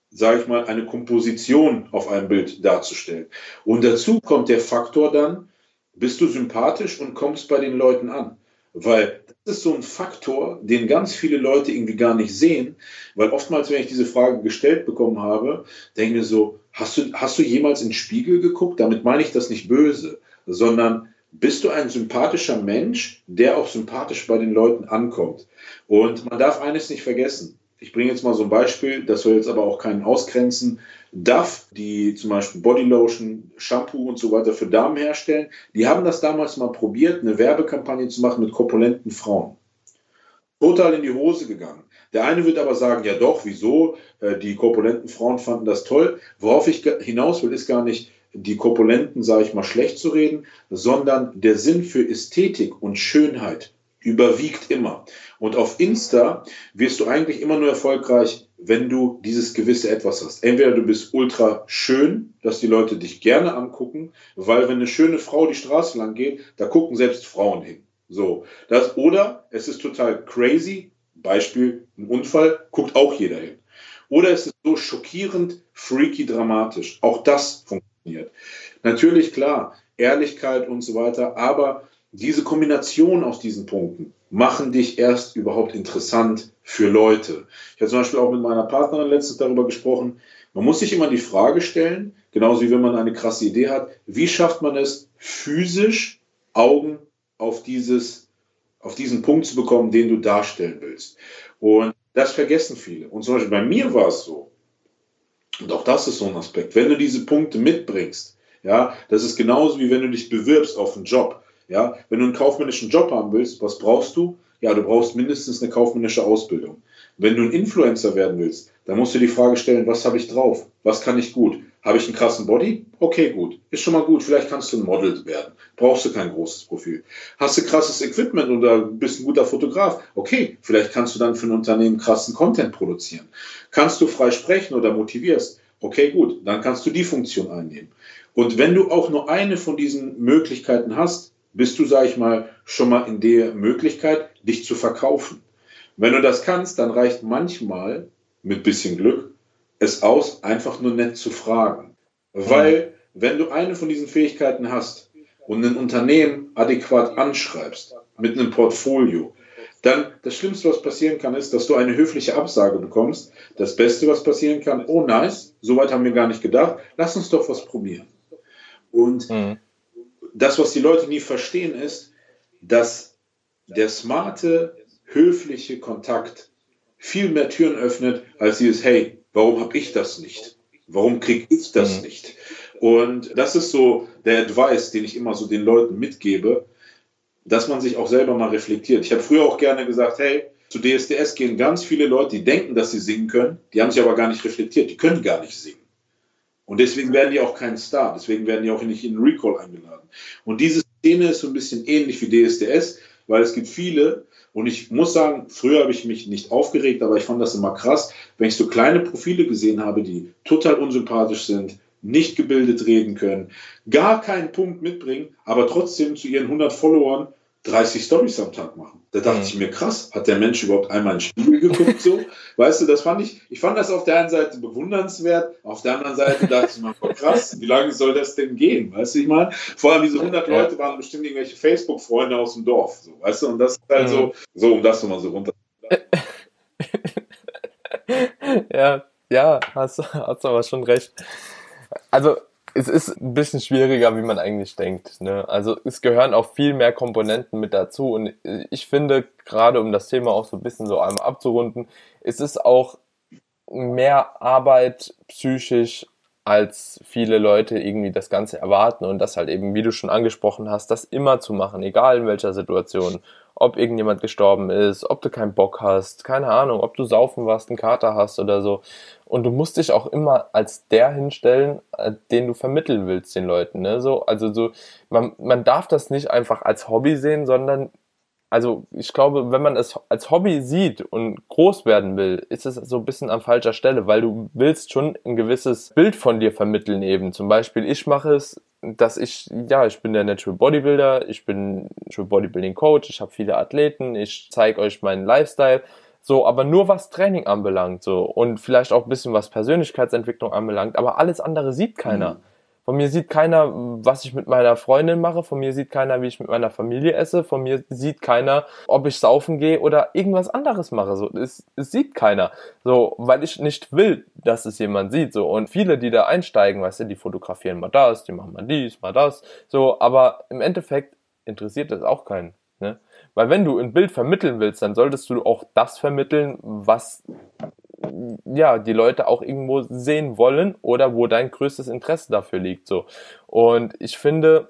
sage ich mal, eine Komposition auf einem Bild darzustellen. Und dazu kommt der Faktor dann, bist du sympathisch und kommst bei den Leuten an. Weil das ist so ein Faktor, den ganz viele Leute irgendwie gar nicht sehen, weil oftmals, wenn ich diese Frage gestellt bekommen habe, denke ich so, hast du, hast du jemals in den Spiegel geguckt? Damit meine ich das nicht böse, sondern bist du ein sympathischer Mensch, der auch sympathisch bei den Leuten ankommt? Und man darf eines nicht vergessen. Ich bringe jetzt mal so ein Beispiel, das soll jetzt aber auch keinen ausgrenzen. DAF, die zum Beispiel Bodylotion, Shampoo und so weiter für Damen herstellen, die haben das damals mal probiert, eine Werbekampagne zu machen mit korpulenten Frauen. Total in die Hose gegangen. Der eine wird aber sagen, ja doch, wieso? Äh, die korpulenten Frauen fanden das toll. Worauf ich hinaus will, ist gar nicht, die Korpulenten, sage ich mal, schlecht zu reden, sondern der Sinn für Ästhetik und Schönheit überwiegt immer. Und auf Insta wirst du eigentlich immer nur erfolgreich, wenn du dieses gewisse Etwas hast. Entweder du bist ultra schön, dass die Leute dich gerne angucken, weil wenn eine schöne Frau die Straße lang geht, da gucken selbst Frauen hin. So, das, oder es ist total crazy, Beispiel, ein Unfall, guckt auch jeder hin. Oder es ist so schockierend, freaky, dramatisch. Auch das funktioniert. Natürlich, klar, Ehrlichkeit und so weiter, aber diese Kombination aus diesen Punkten machen dich erst überhaupt interessant für Leute. Ich habe zum Beispiel auch mit meiner Partnerin letztens darüber gesprochen. Man muss sich immer die Frage stellen, genauso wie wenn man eine krasse Idee hat, wie schafft man es physisch Augen auf dieses, auf diesen Punkt zu bekommen, den du darstellen willst. Und das vergessen viele. Und zum Beispiel bei mir war es so, und auch das ist so ein Aspekt, wenn du diese Punkte mitbringst, ja, das ist genauso wie wenn du dich bewirbst auf einen Job. Ja, wenn du einen kaufmännischen Job haben willst, was brauchst du? Ja, du brauchst mindestens eine kaufmännische Ausbildung. Wenn du ein Influencer werden willst, dann musst du die Frage stellen, was habe ich drauf? Was kann ich gut? Habe ich einen krassen Body? Okay, gut. Ist schon mal gut. Vielleicht kannst du ein Model werden. Brauchst du kein großes Profil. Hast du krasses Equipment oder bist ein guter Fotograf? Okay, vielleicht kannst du dann für ein Unternehmen krassen Content produzieren. Kannst du frei sprechen oder motivierst? Okay, gut. Dann kannst du die Funktion einnehmen. Und wenn du auch nur eine von diesen Möglichkeiten hast, bist du, sag ich mal, schon mal in der Möglichkeit, dich zu verkaufen. Wenn du das kannst, dann reicht manchmal mit bisschen Glück es aus, einfach nur nett zu fragen. Weil, wenn du eine von diesen Fähigkeiten hast und ein Unternehmen adäquat anschreibst mit einem Portfolio, dann das Schlimmste, was passieren kann, ist, dass du eine höfliche Absage bekommst. Das Beste, was passieren kann, oh nice, soweit haben wir gar nicht gedacht, lass uns doch was probieren. Und mhm. Das, was die Leute nie verstehen, ist, dass der smarte, höfliche Kontakt viel mehr Türen öffnet, als dieses, hey, Warum habe ich das nicht? Warum kriege ich das mhm. nicht? Und das ist so der Advice, den ich immer so den Leuten mitgebe, dass man sich auch selber mal reflektiert. Ich habe früher auch gerne gesagt, hey, zu DSDS gehen ganz viele Leute, die denken, dass sie singen können, die haben sich aber gar nicht reflektiert, die können gar nicht singen. Und deswegen werden die auch kein Star, deswegen werden die auch nicht in Recall eingeladen. Und diese Szene ist so ein bisschen ähnlich wie DSDS, weil es gibt viele, und ich muss sagen, früher habe ich mich nicht aufgeregt, aber ich fand das immer krass, wenn ich so kleine Profile gesehen habe, die total unsympathisch sind, nicht gebildet reden können, gar keinen Punkt mitbringen, aber trotzdem zu ihren 100 Followern 30 Stories am Tag machen. Da dachte mhm. ich mir, krass, hat der Mensch überhaupt einmal in den Spiegel geguckt so? weißt du, das fand ich, ich fand das auf der einen Seite bewundernswert, auf der anderen Seite dachte ich mir, voll krass, wie lange soll das denn gehen? Weißt du, ich meine, vor allem diese 100 Leute waren bestimmt irgendwelche Facebook-Freunde aus dem Dorf, so, weißt du, und das ist halt mhm. so, so, um das nochmal so runter. ja, ja, hast, hast aber schon recht. Also, es ist ein bisschen schwieriger, wie man eigentlich denkt. Ne? Also es gehören auch viel mehr Komponenten mit dazu. Und ich finde, gerade um das Thema auch so ein bisschen so einmal abzurunden, ist es auch mehr Arbeit psychisch, als viele Leute irgendwie das Ganze erwarten und das halt eben, wie du schon angesprochen hast, das immer zu machen, egal in welcher Situation ob irgendjemand gestorben ist, ob du keinen Bock hast, keine Ahnung, ob du saufen warst, einen Kater hast oder so. Und du musst dich auch immer als der hinstellen, äh, den du vermitteln willst den Leuten. Ne? So, also so, man, man darf das nicht einfach als Hobby sehen, sondern also ich glaube, wenn man es als Hobby sieht und groß werden will, ist es so ein bisschen an falscher Stelle, weil du willst schon ein gewisses Bild von dir vermitteln eben. Zum Beispiel, ich mache es dass ich, ja, ich bin der Natural Bodybuilder, ich bin Natural Bodybuilding Coach, ich habe viele Athleten, ich zeige euch meinen Lifestyle, so, aber nur was Training anbelangt, so, und vielleicht auch ein bisschen was Persönlichkeitsentwicklung anbelangt, aber alles andere sieht keiner. Mhm. Von mir sieht keiner, was ich mit meiner Freundin mache. Von mir sieht keiner, wie ich mit meiner Familie esse. Von mir sieht keiner, ob ich saufen gehe oder irgendwas anderes mache. So, es, es sieht keiner. So, weil ich nicht will, dass es jemand sieht. So, und viele, die da einsteigen, weißt du, die fotografieren mal das, die machen mal dies, mal das. So, aber im Endeffekt interessiert das auch keinen. Ne? Weil wenn du ein Bild vermitteln willst, dann solltest du auch das vermitteln, was ja, die Leute auch irgendwo sehen wollen oder wo dein größtes Interesse dafür liegt, so. Und ich finde,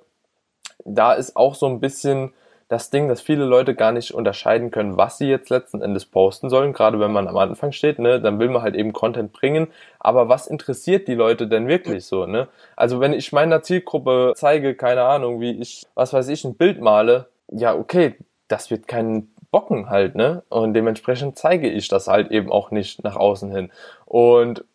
da ist auch so ein bisschen das Ding, dass viele Leute gar nicht unterscheiden können, was sie jetzt letzten Endes posten sollen, gerade wenn man am Anfang steht, ne, dann will man halt eben Content bringen, aber was interessiert die Leute denn wirklich so, ne? Also wenn ich meiner Zielgruppe zeige, keine Ahnung, wie ich, was weiß ich, ein Bild male, ja, okay, das wird keinen bocken halt, ne? Und dementsprechend zeige ich das halt eben auch nicht nach außen hin. Und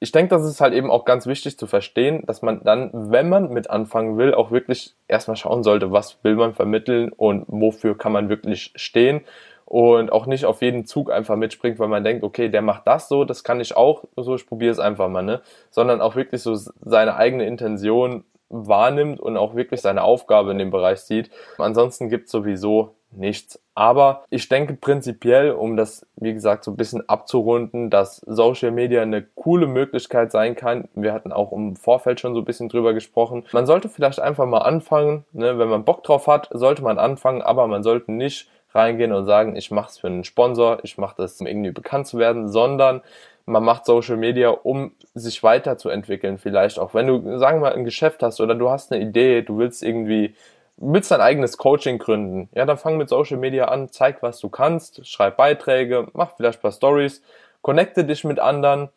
ich denke, das ist halt eben auch ganz wichtig zu verstehen, dass man dann, wenn man mit anfangen will, auch wirklich erstmal schauen sollte, was will man vermitteln und wofür kann man wirklich stehen und auch nicht auf jeden Zug einfach mitspringt, weil man denkt, okay, der macht das so, das kann ich auch, so ich probiere es einfach mal, ne? Sondern auch wirklich so seine eigene Intention wahrnimmt und auch wirklich seine Aufgabe in dem Bereich sieht. Ansonsten gibt es sowieso nichts. Aber ich denke prinzipiell, um das, wie gesagt, so ein bisschen abzurunden, dass Social Media eine coole Möglichkeit sein kann. Wir hatten auch im Vorfeld schon so ein bisschen drüber gesprochen. Man sollte vielleicht einfach mal anfangen, ne? wenn man Bock drauf hat, sollte man anfangen, aber man sollte nicht reingehen und sagen, ich mache es für einen Sponsor, ich mache das, um irgendwie bekannt zu werden, sondern man macht Social Media, um sich weiterzuentwickeln vielleicht auch. Wenn du, sagen wir mal, ein Geschäft hast oder du hast eine Idee, du willst irgendwie, willst dein eigenes Coaching gründen, ja, dann fang mit Social Media an, zeig, was du kannst, schreib Beiträge, mach vielleicht ein paar Stories, connecte dich mit anderen,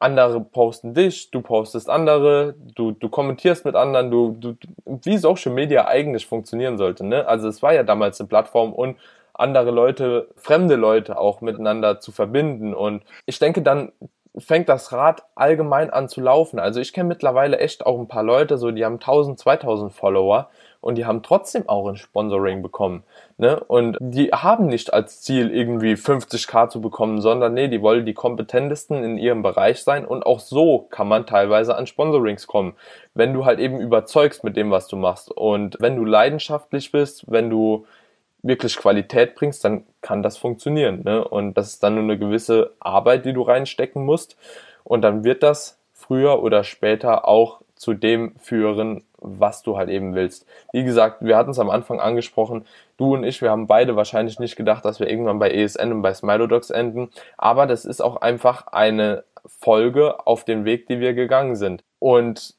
andere posten dich, du postest andere, du, du kommentierst mit anderen, du, du, wie Social Media eigentlich funktionieren sollte, ne? Also es war ja damals eine Plattform und andere Leute, fremde Leute auch miteinander zu verbinden. Und ich denke, dann fängt das Rad allgemein an zu laufen. Also ich kenne mittlerweile echt auch ein paar Leute, so die haben 1000, 2000 Follower und die haben trotzdem auch ein Sponsoring bekommen. Ne? Und die haben nicht als Ziel irgendwie 50k zu bekommen, sondern nee, die wollen die kompetentesten in ihrem Bereich sein und auch so kann man teilweise an Sponsorings kommen, wenn du halt eben überzeugst mit dem, was du machst und wenn du leidenschaftlich bist, wenn du wirklich Qualität bringst, dann kann das funktionieren. Ne? Und das ist dann nur eine gewisse Arbeit, die du reinstecken musst. Und dann wird das früher oder später auch zu dem führen, was du halt eben willst. Wie gesagt, wir hatten es am Anfang angesprochen, du und ich, wir haben beide wahrscheinlich nicht gedacht, dass wir irgendwann bei ESN und bei Smilodocs enden, aber das ist auch einfach eine Folge auf dem Weg, die wir gegangen sind. Und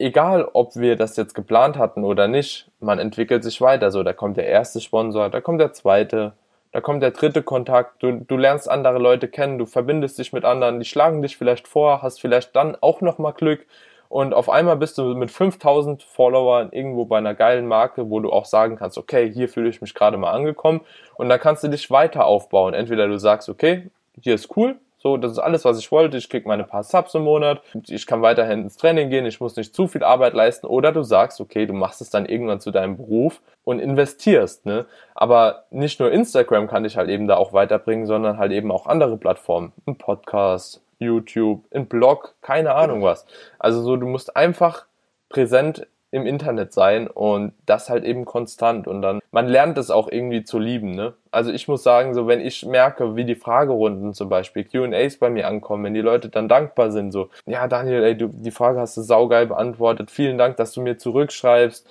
egal ob wir das jetzt geplant hatten oder nicht, man entwickelt sich weiter. So, da kommt der erste Sponsor, da kommt der zweite, da kommt der dritte Kontakt, du, du lernst andere Leute kennen, du verbindest dich mit anderen, die schlagen dich vielleicht vor, hast vielleicht dann auch nochmal Glück und auf einmal bist du mit 5000 Followern irgendwo bei einer geilen Marke, wo du auch sagen kannst, okay, hier fühle ich mich gerade mal angekommen und dann kannst du dich weiter aufbauen. Entweder du sagst, okay, hier ist cool, so, das ist alles, was ich wollte. Ich krieg meine paar Subs im Monat. Ich kann weiterhin ins Training gehen. Ich muss nicht zu viel Arbeit leisten. Oder du sagst, okay, du machst es dann irgendwann zu deinem Beruf und investierst, ne? Aber nicht nur Instagram kann dich halt eben da auch weiterbringen, sondern halt eben auch andere Plattformen. Ein Podcast, YouTube, ein Blog, keine Ahnung was. Also so, du musst einfach präsent im Internet sein und das halt eben konstant und dann man lernt es auch irgendwie zu lieben, ne? Also ich muss sagen, so wenn ich merke, wie die Fragerunden zum Beispiel Q&As bei mir ankommen, wenn die Leute dann dankbar sind, so ja Daniel, ey, du die Frage hast du saugeil beantwortet, vielen Dank, dass du mir zurückschreibst,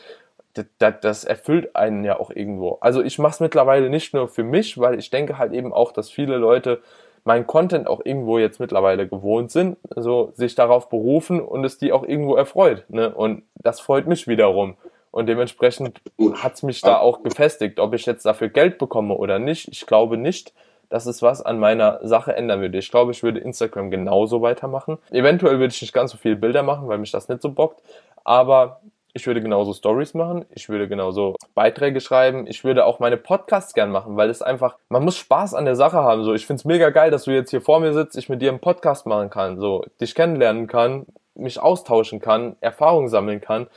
das, das, erfüllt einen ja auch irgendwo. Also ich mache es mittlerweile nicht nur für mich, weil ich denke halt eben auch, dass viele Leute mein Content auch irgendwo jetzt mittlerweile gewohnt sind, so sich darauf berufen und es die auch irgendwo erfreut. Ne? Und das freut mich wiederum. Und dementsprechend hat es mich da auch gefestigt. Ob ich jetzt dafür Geld bekomme oder nicht, ich glaube nicht, dass es was an meiner Sache ändern würde. Ich glaube, ich würde Instagram genauso weitermachen. Eventuell würde ich nicht ganz so viele Bilder machen, weil mich das nicht so bockt. Aber ich würde genauso Stories machen, ich würde genauso Beiträge schreiben, ich würde auch meine Podcasts gern machen, weil es einfach, man muss Spaß an der Sache haben. So, ich find's mega geil, dass du jetzt hier vor mir sitzt, ich mit dir einen Podcast machen kann, so, dich kennenlernen kann, mich austauschen kann, Erfahrungen sammeln kann.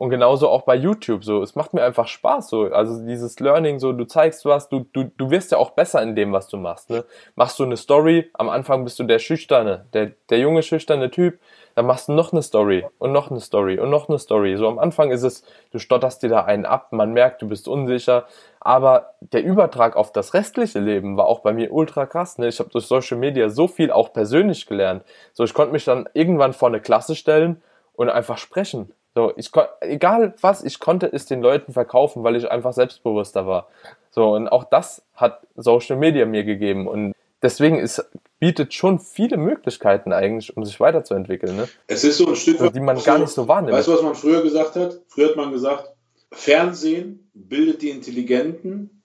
Und genauso auch bei YouTube so. Es macht mir einfach Spaß so. Also dieses Learning so, du zeigst was, du, du, du wirst ja auch besser in dem, was du machst. Ne? Machst du eine Story, am Anfang bist du der Schüchterne, der, der junge schüchterne Typ, dann machst du noch eine Story und noch eine Story und noch eine Story. So am Anfang ist es, du stotterst dir da einen ab, man merkt, du bist unsicher, aber der Übertrag auf das restliche Leben war auch bei mir ultra krass. Ne? Ich habe durch Social Media so viel auch persönlich gelernt. So, ich konnte mich dann irgendwann vor eine Klasse stellen und einfach sprechen. So, ich egal was, ich konnte es den Leuten verkaufen, weil ich einfach selbstbewusster war. So, und auch das hat Social Media mir gegeben. Und deswegen ist, bietet schon viele Möglichkeiten eigentlich, um sich weiterzuentwickeln. Ne? Es ist so ein Stück, also, die man gar nicht so wahrnimmt. Weißt du, was man früher gesagt hat? Früher hat man gesagt, Fernsehen bildet die Intelligenten,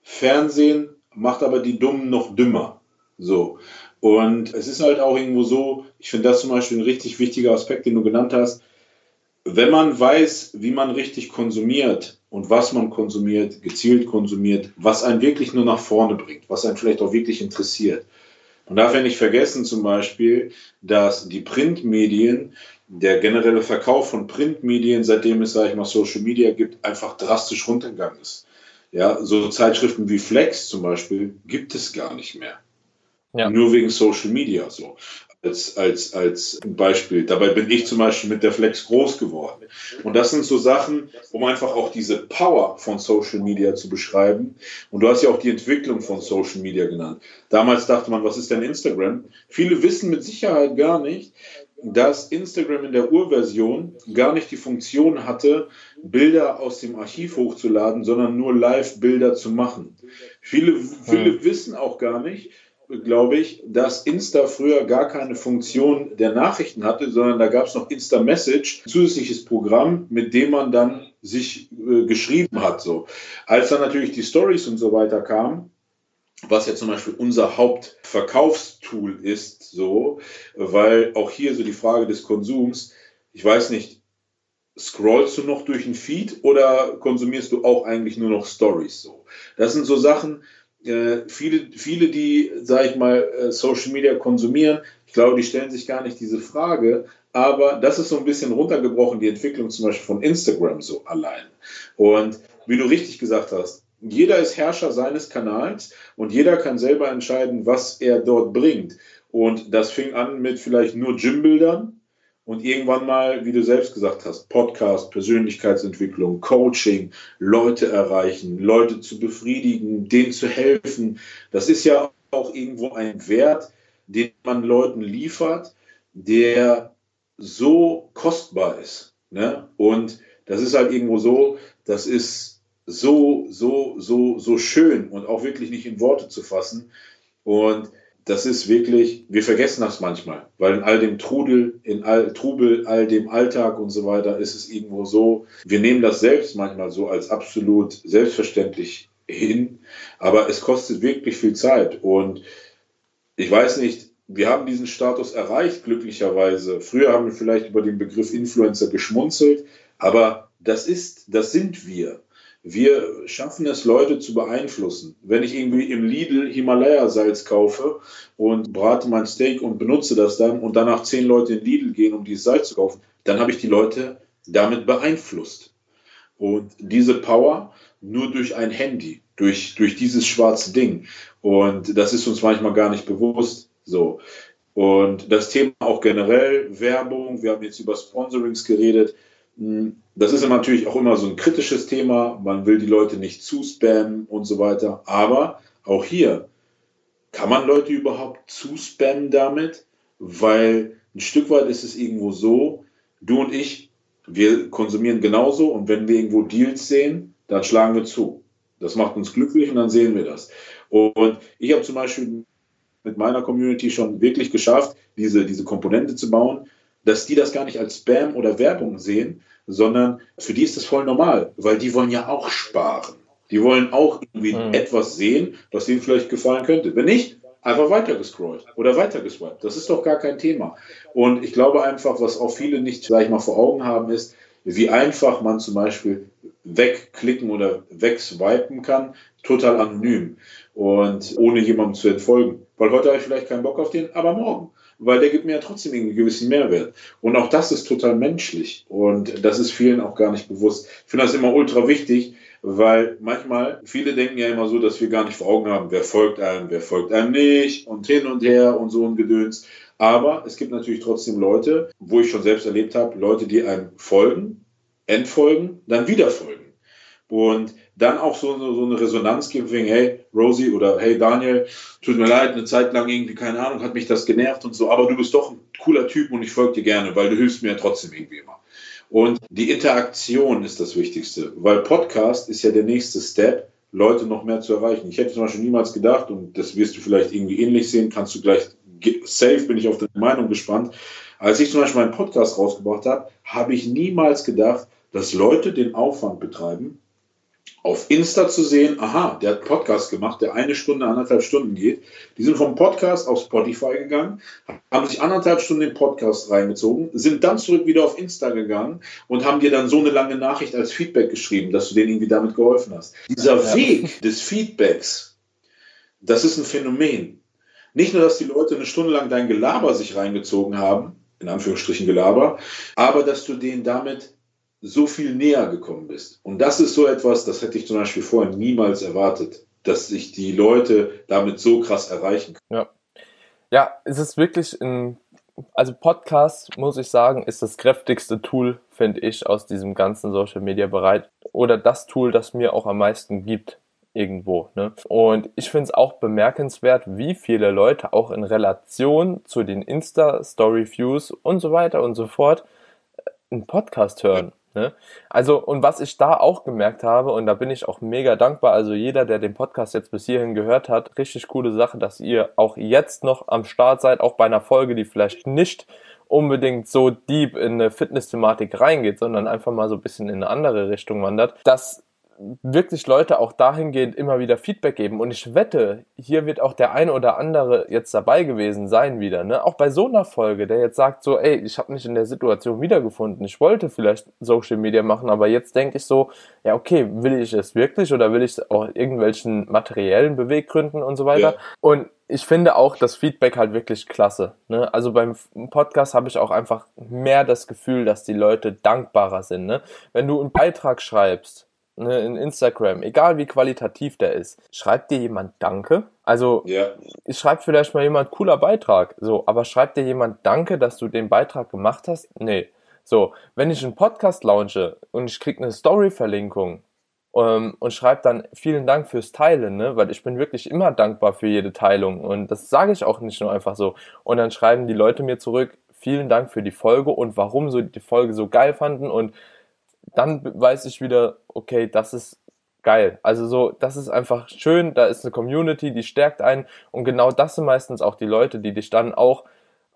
Fernsehen macht aber die Dummen noch dümmer. So. Und es ist halt auch irgendwo so, ich finde das zum Beispiel ein richtig wichtiger Aspekt, den du genannt hast. Wenn man weiß, wie man richtig konsumiert und was man konsumiert, gezielt konsumiert, was einen wirklich nur nach vorne bringt, was einen vielleicht auch wirklich interessiert. Man darf ja nicht vergessen zum Beispiel, dass die Printmedien, der generelle Verkauf von Printmedien, seitdem es, sage ich mal, Social Media gibt, einfach drastisch runtergegangen ist. Ja, so Zeitschriften wie Flex zum Beispiel gibt es gar nicht mehr. Ja. Nur wegen Social Media so als, als, als Beispiel. Dabei bin ich zum Beispiel mit der Flex groß geworden. Und das sind so Sachen, um einfach auch diese Power von Social Media zu beschreiben. Und du hast ja auch die Entwicklung von Social Media genannt. Damals dachte man, was ist denn Instagram? Viele wissen mit Sicherheit gar nicht, dass Instagram in der Urversion gar nicht die Funktion hatte, Bilder aus dem Archiv hochzuladen, sondern nur Live-Bilder zu machen. Viele, viele hm. wissen auch gar nicht, glaube ich, dass Insta früher gar keine Funktion der Nachrichten hatte, sondern da gab es noch Insta Message, zusätzliches Programm, mit dem man dann sich äh, geschrieben hat. So. Als dann natürlich die Stories und so weiter kamen, was ja zum Beispiel unser Hauptverkaufstool ist, so, weil auch hier so die Frage des Konsums, ich weiß nicht, scrollst du noch durch den Feed oder konsumierst du auch eigentlich nur noch Stories so? Das sind so Sachen, äh, viele, viele, die, sage ich mal, äh, Social Media konsumieren, ich glaube, die stellen sich gar nicht diese Frage, aber das ist so ein bisschen runtergebrochen, die Entwicklung zum Beispiel von Instagram so allein. Und wie du richtig gesagt hast, jeder ist Herrscher seines Kanals und jeder kann selber entscheiden, was er dort bringt. Und das fing an mit vielleicht nur Gymbildern und irgendwann mal, wie du selbst gesagt hast, Podcast, Persönlichkeitsentwicklung, Coaching, Leute erreichen, Leute zu befriedigen, denen zu helfen. Das ist ja auch irgendwo ein Wert, den man Leuten liefert, der so kostbar ist. Ne? Und das ist halt irgendwo so, das ist so, so, so, so schön und auch wirklich nicht in Worte zu fassen. Und das ist wirklich, wir vergessen das manchmal, weil in all dem Trudel, in all Trubel, all dem Alltag und so weiter ist es irgendwo so, wir nehmen das selbst manchmal so als absolut selbstverständlich hin, aber es kostet wirklich viel Zeit und ich weiß nicht, wir haben diesen Status erreicht, glücklicherweise. Früher haben wir vielleicht über den Begriff Influencer geschmunzelt, aber das ist, das sind wir. Wir schaffen es, Leute zu beeinflussen. Wenn ich irgendwie im Lidl Himalaya-Salz kaufe und brate mein Steak und benutze das dann und danach zehn Leute in Lidl gehen, um dieses Salz zu kaufen, dann habe ich die Leute damit beeinflusst. Und diese Power nur durch ein Handy, durch, durch dieses schwarze Ding. Und das ist uns manchmal gar nicht bewusst. So. Und das Thema auch generell Werbung, wir haben jetzt über Sponsorings geredet. Hm, das ist natürlich auch immer so ein kritisches Thema. Man will die Leute nicht zuspammen und so weiter. Aber auch hier kann man Leute überhaupt zuspammen damit, weil ein Stück weit ist es irgendwo so, du und ich, wir konsumieren genauso und wenn wir irgendwo Deals sehen, dann schlagen wir zu. Das macht uns glücklich und dann sehen wir das. Und ich habe zum Beispiel mit meiner Community schon wirklich geschafft, diese, diese Komponente zu bauen, dass die das gar nicht als Spam oder Werbung sehen, sondern für die ist das voll normal, weil die wollen ja auch sparen. Die wollen auch irgendwie mhm. etwas sehen, was ihnen vielleicht gefallen könnte. Wenn nicht, einfach weiter gescrollt oder weiter geswiped. Das ist doch gar kein Thema. Und ich glaube einfach, was auch viele nicht gleich mal vor Augen haben, ist, wie einfach man zum Beispiel wegklicken oder wegswipen kann, total anonym und ohne jemandem zu entfolgen. Weil heute habe ich vielleicht keinen Bock auf den, aber morgen weil der gibt mir ja trotzdem einen gewissen Mehrwert. Und auch das ist total menschlich und das ist vielen auch gar nicht bewusst. Ich finde das immer ultra wichtig, weil manchmal, viele denken ja immer so, dass wir gar nicht vor Augen haben, wer folgt einem, wer folgt einem nicht und hin und her und so ein Gedöns. Aber es gibt natürlich trotzdem Leute, wo ich schon selbst erlebt habe, Leute, die einem folgen, entfolgen, dann wieder folgen. Und dann auch so, so, eine Resonanz geben, wegen, hey, Rosie oder hey, Daniel, tut mir leid, eine Zeit lang irgendwie, keine Ahnung, hat mich das genervt und so, aber du bist doch ein cooler Typ und ich folge dir gerne, weil du hilfst mir ja trotzdem irgendwie immer. Und die Interaktion ist das Wichtigste, weil Podcast ist ja der nächste Step, Leute noch mehr zu erreichen. Ich hätte zum Beispiel niemals gedacht, und das wirst du vielleicht irgendwie ähnlich sehen, kannst du gleich, safe bin ich auf deine Meinung gespannt. Als ich zum Beispiel meinen Podcast rausgebracht habe, habe ich niemals gedacht, dass Leute den Aufwand betreiben, auf Insta zu sehen, aha, der hat Podcast gemacht, der eine Stunde, anderthalb Stunden geht. Die sind vom Podcast auf Spotify gegangen, haben sich anderthalb Stunden den Podcast reingezogen, sind dann zurück wieder auf Insta gegangen und haben dir dann so eine lange Nachricht als Feedback geschrieben, dass du denen irgendwie damit geholfen hast. Dieser ja. Weg des Feedbacks, das ist ein Phänomen. Nicht nur, dass die Leute eine Stunde lang dein Gelaber sich reingezogen haben, in Anführungsstrichen Gelaber, aber dass du denen damit so viel näher gekommen bist. Und das ist so etwas, das hätte ich zum Beispiel vorher niemals erwartet, dass sich die Leute damit so krass erreichen können. Ja, ja es ist wirklich ein, also Podcast, muss ich sagen, ist das kräftigste Tool, finde ich, aus diesem ganzen Social Media Bereich oder das Tool, das mir auch am meisten gibt irgendwo. Ne? Und ich finde es auch bemerkenswert, wie viele Leute auch in Relation zu den Insta-Story-Views und so weiter und so fort äh, einen Podcast hören. Ne? Also, und was ich da auch gemerkt habe, und da bin ich auch mega dankbar, also jeder, der den Podcast jetzt bis hierhin gehört hat, richtig coole Sache, dass ihr auch jetzt noch am Start seid, auch bei einer Folge, die vielleicht nicht unbedingt so deep in eine Fitness-Thematik reingeht, sondern einfach mal so ein bisschen in eine andere Richtung wandert, dass wirklich Leute auch dahingehend immer wieder Feedback geben. Und ich wette, hier wird auch der eine oder andere jetzt dabei gewesen sein wieder. Ne? Auch bei so einer Folge, der jetzt sagt so, ey, ich habe mich in der Situation wiedergefunden. Ich wollte vielleicht Social Media machen, aber jetzt denke ich so, ja okay, will ich es wirklich oder will ich es auch irgendwelchen materiellen Beweggründen und so weiter. Ja. Und ich finde auch das Feedback halt wirklich klasse. Ne? Also beim Podcast habe ich auch einfach mehr das Gefühl, dass die Leute dankbarer sind. Ne? Wenn du einen Beitrag schreibst, ne, in Instagram, egal wie qualitativ der ist, schreibt dir jemand Danke? Also, ja. schreibt vielleicht mal jemand cooler Beitrag, so, aber schreibt dir jemand Danke, dass du den Beitrag gemacht hast? Nee. So, wenn ich einen Podcast launche und ich krieg eine Story-Verlinkung ähm, und schreibe dann vielen Dank fürs Teilen, ne? weil ich bin wirklich immer dankbar für jede Teilung und das sage ich auch nicht nur einfach so. Und dann schreiben die Leute mir zurück, vielen Dank für die Folge und warum so die Folge so geil fanden und dann weiß ich wieder, okay, das ist geil. Also so, das ist einfach schön, da ist eine Community, die stärkt einen und genau das sind meistens auch die Leute, die dich dann auch,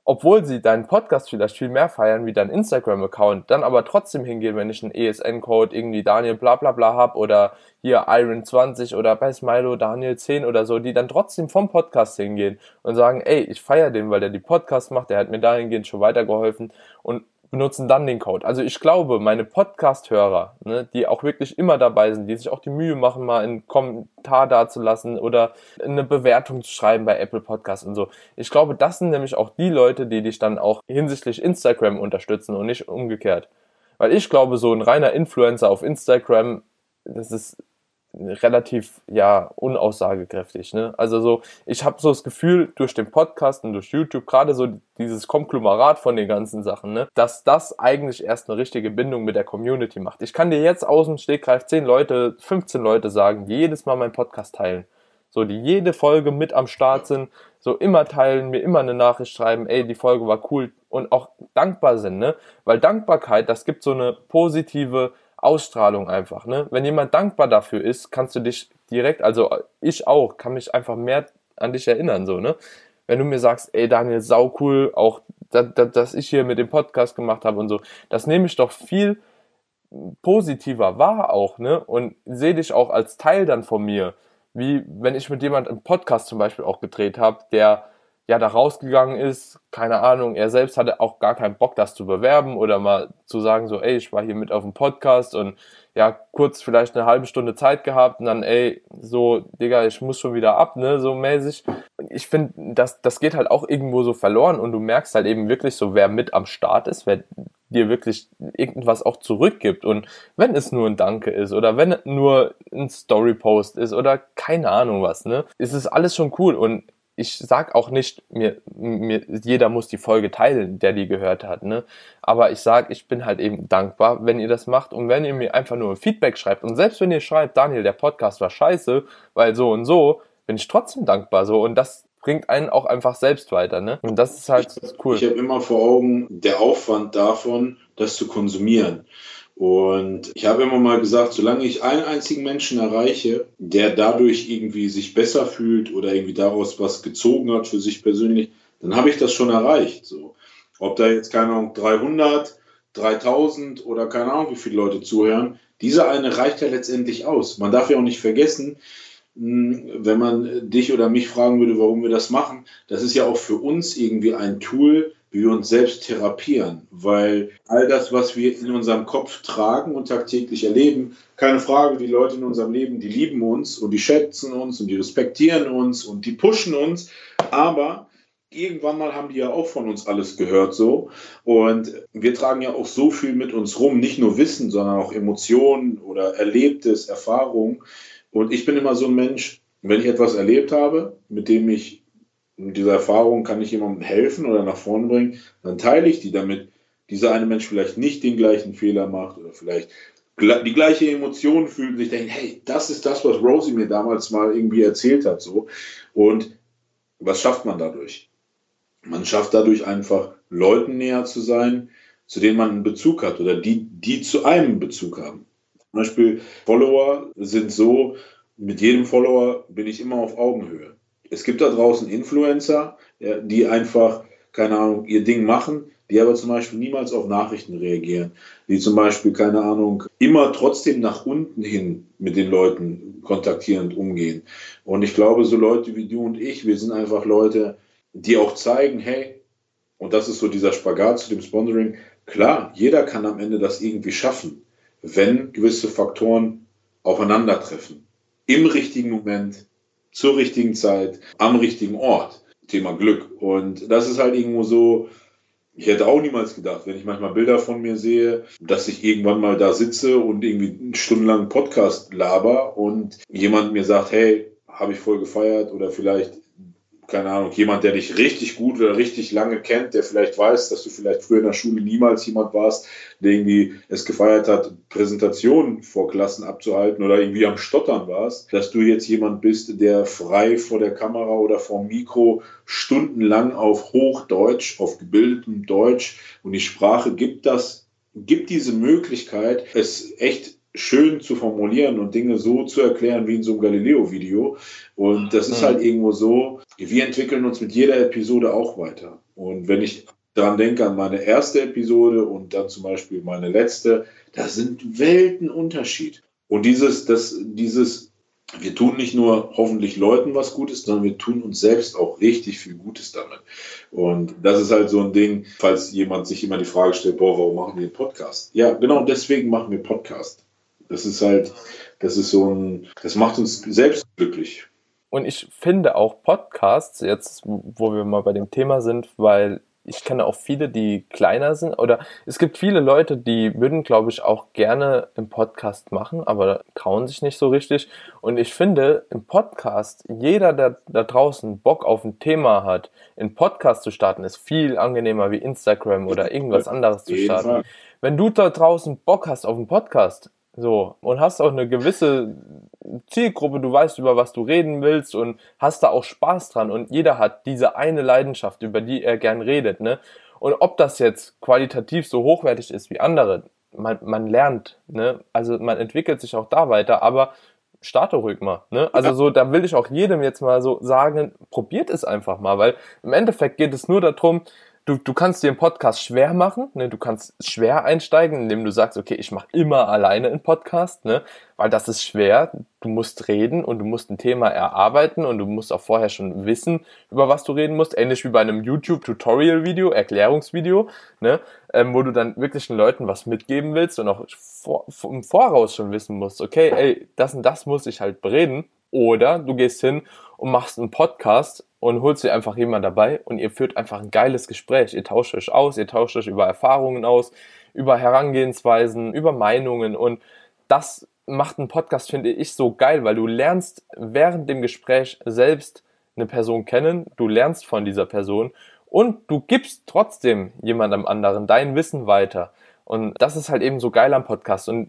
obwohl sie deinen Podcast vielleicht viel mehr feiern wie dein Instagram-Account, dann aber trotzdem hingehen, wenn ich einen ESN-Code irgendwie Daniel bla bla bla hab oder hier Iron 20 oder bei Smilo Daniel 10 oder so, die dann trotzdem vom Podcast hingehen und sagen, ey, ich feier den, weil der die Podcast macht, der hat mir dahingehend schon weitergeholfen und benutzen dann den Code. Also ich glaube, meine Podcast-Hörer, ne, die auch wirklich immer dabei sind, die sich auch die Mühe machen, mal einen Kommentar dazulassen oder eine Bewertung zu schreiben bei Apple Podcasts und so. Ich glaube, das sind nämlich auch die Leute, die dich dann auch hinsichtlich Instagram unterstützen und nicht umgekehrt. Weil ich glaube, so ein reiner Influencer auf Instagram, das ist relativ ja unaussagekräftig. Ne? Also so, ich habe so das Gefühl durch den Podcast und durch YouTube gerade so dieses Konglomerat von den ganzen Sachen, ne, dass das eigentlich erst eine richtige Bindung mit der Community macht. Ich kann dir jetzt aus dem Stegreif 10 Leute, 15 Leute sagen, die jedes Mal meinen Podcast teilen. So, die jede Folge mit am Start sind, so immer teilen, mir immer eine Nachricht schreiben, ey, die Folge war cool und auch dankbar sind, ne? Weil Dankbarkeit, das gibt so eine positive Ausstrahlung einfach. Ne? Wenn jemand dankbar dafür ist, kannst du dich direkt, also ich auch, kann mich einfach mehr an dich erinnern. So, ne? Wenn du mir sagst, ey Daniel, sau cool, auch dass, dass ich hier mit dem Podcast gemacht habe und so, das nehme ich doch viel positiver wahr auch, ne? Und sehe dich auch als Teil dann von mir. Wie wenn ich mit jemand einen Podcast zum Beispiel auch gedreht habe, der ja da rausgegangen ist, keine Ahnung, er selbst hatte auch gar keinen Bock, das zu bewerben oder mal zu sagen, so, ey, ich war hier mit auf dem Podcast und ja, kurz vielleicht eine halbe Stunde Zeit gehabt und dann, ey, so, Digga, ich muss schon wieder ab, ne, so mäßig. Ich finde, das, das geht halt auch irgendwo so verloren und du merkst halt eben wirklich so, wer mit am Start ist, wer dir wirklich irgendwas auch zurückgibt und wenn es nur ein Danke ist oder wenn nur ein Story-Post ist oder keine Ahnung was, ne, ist es alles schon cool und ich sag auch nicht, mir, mir, jeder muss die Folge teilen, der die gehört hat, ne? Aber ich sag, ich bin halt eben dankbar, wenn ihr das macht und wenn ihr mir einfach nur Feedback schreibt und selbst wenn ihr schreibt, Daniel, der Podcast war scheiße, weil so und so, bin ich trotzdem dankbar so und das bringt einen auch einfach selbst weiter, ne? Und das ist halt ich, cool. Ich habe immer vor Augen der Aufwand davon, das zu konsumieren. Und ich habe immer mal gesagt, solange ich einen einzigen Menschen erreiche, der dadurch irgendwie sich besser fühlt oder irgendwie daraus was gezogen hat für sich persönlich, dann habe ich das schon erreicht. So. Ob da jetzt, keine Ahnung, 300, 3000 oder keine Ahnung, wie viele Leute zuhören, Dieser eine reicht ja letztendlich aus. Man darf ja auch nicht vergessen, hm, wenn man dich oder mich fragen würde, warum wir das machen, das ist ja auch für uns irgendwie ein Tool, wir uns selbst therapieren, weil all das, was wir in unserem Kopf tragen und tagtäglich erleben, keine Frage, die Leute in unserem Leben, die lieben uns und die schätzen uns und die respektieren uns und die pushen uns, aber irgendwann mal haben die ja auch von uns alles gehört so. Und wir tragen ja auch so viel mit uns rum, nicht nur Wissen, sondern auch Emotionen oder Erlebtes, Erfahrung. Und ich bin immer so ein Mensch, wenn ich etwas erlebt habe, mit dem ich mit dieser Erfahrung kann ich jemandem helfen oder nach vorne bringen, dann teile ich die, damit dieser eine Mensch vielleicht nicht den gleichen Fehler macht oder vielleicht die gleiche Emotion fühlt und sich denkt, hey, das ist das, was Rosie mir damals mal irgendwie erzählt hat, so. Und was schafft man dadurch? Man schafft dadurch einfach, Leuten näher zu sein, zu denen man einen Bezug hat oder die, die zu einem Bezug haben. Zum Beispiel Follower sind so, mit jedem Follower bin ich immer auf Augenhöhe. Es gibt da draußen Influencer, die einfach, keine Ahnung, ihr Ding machen, die aber zum Beispiel niemals auf Nachrichten reagieren, die zum Beispiel, keine Ahnung, immer trotzdem nach unten hin mit den Leuten kontaktierend umgehen. Und ich glaube, so Leute wie du und ich, wir sind einfach Leute, die auch zeigen, hey, und das ist so dieser Spagat zu dem Sponsoring, klar, jeder kann am Ende das irgendwie schaffen, wenn gewisse Faktoren aufeinandertreffen. Im richtigen Moment, zur richtigen Zeit, am richtigen Ort. Thema Glück. Und das ist halt irgendwo so, ich hätte auch niemals gedacht, wenn ich manchmal Bilder von mir sehe, dass ich irgendwann mal da sitze und irgendwie stundenlang Podcast laber und jemand mir sagt, hey, habe ich voll gefeiert oder vielleicht keine Ahnung, jemand, der dich richtig gut oder richtig lange kennt, der vielleicht weiß, dass du vielleicht früher in der Schule niemals jemand warst, der irgendwie es gefeiert hat, Präsentationen vor Klassen abzuhalten oder irgendwie am Stottern warst, dass du jetzt jemand bist, der frei vor der Kamera oder vor dem Mikro stundenlang auf Hochdeutsch, auf gebildetem Deutsch und die Sprache gibt das, gibt diese Möglichkeit, es echt schön zu formulieren und Dinge so zu erklären wie in so einem Galileo-Video. Und das ist mhm. halt irgendwo so, wir entwickeln uns mit jeder Episode auch weiter. Und wenn ich daran denke an meine erste Episode und dann zum Beispiel meine letzte, da sind Weltenunterschied. Und dieses, das, dieses, wir tun nicht nur hoffentlich Leuten was Gutes, sondern wir tun uns selbst auch richtig viel Gutes damit. Und das ist halt so ein Ding, falls jemand sich immer die Frage stellt, boah, warum machen wir einen Podcast? Ja, genau deswegen machen wir Podcast. Das ist halt, das ist so ein, das macht uns selbst glücklich. Und ich finde auch Podcasts, jetzt wo wir mal bei dem Thema sind, weil ich kenne auch viele, die kleiner sind, oder es gibt viele Leute, die würden, glaube ich, auch gerne im Podcast machen, aber trauen sich nicht so richtig. Und ich finde, im Podcast, jeder, der da draußen Bock auf ein Thema hat, einen Podcast zu starten, ist viel angenehmer wie Instagram oder irgendwas anderes zu starten. Wenn du da draußen Bock hast auf einen Podcast, so, und hast auch eine gewisse Zielgruppe, du weißt, über was du reden willst und hast da auch Spaß dran und jeder hat diese eine Leidenschaft, über die er gern redet, ne? Und ob das jetzt qualitativ so hochwertig ist wie andere, man, man lernt, ne? Also man entwickelt sich auch da weiter, aber starte ruhig mal, ne? Also so, da will ich auch jedem jetzt mal so sagen, probiert es einfach mal, weil im Endeffekt geht es nur darum, du, du kannst dir einen Podcast schwer machen, ne? du kannst schwer einsteigen, indem du sagst, okay, ich mache immer alleine einen Podcast, ne? weil das ist schwer. Du musst reden und du musst ein Thema erarbeiten und du musst auch vorher schon wissen, über was du reden musst. Ähnlich wie bei einem YouTube-Tutorial-Video, Erklärungsvideo, ne? Ähm, wo du dann wirklich den Leuten was mitgeben willst und auch vor, im Voraus schon wissen musst, okay, ey, das und das muss ich halt bereden. Oder du gehst hin und machst einen Podcast und holst dir einfach jemand dabei und ihr führt einfach ein geiles Gespräch. Ihr tauscht euch aus, ihr tauscht euch über Erfahrungen aus, über Herangehensweisen, über Meinungen und das macht einen Podcast, finde ich, so geil, weil du lernst während dem Gespräch selbst eine Person kennen, du lernst von dieser Person und du gibst trotzdem jemandem anderen dein Wissen weiter. Und das ist halt eben so geil am Podcast. Und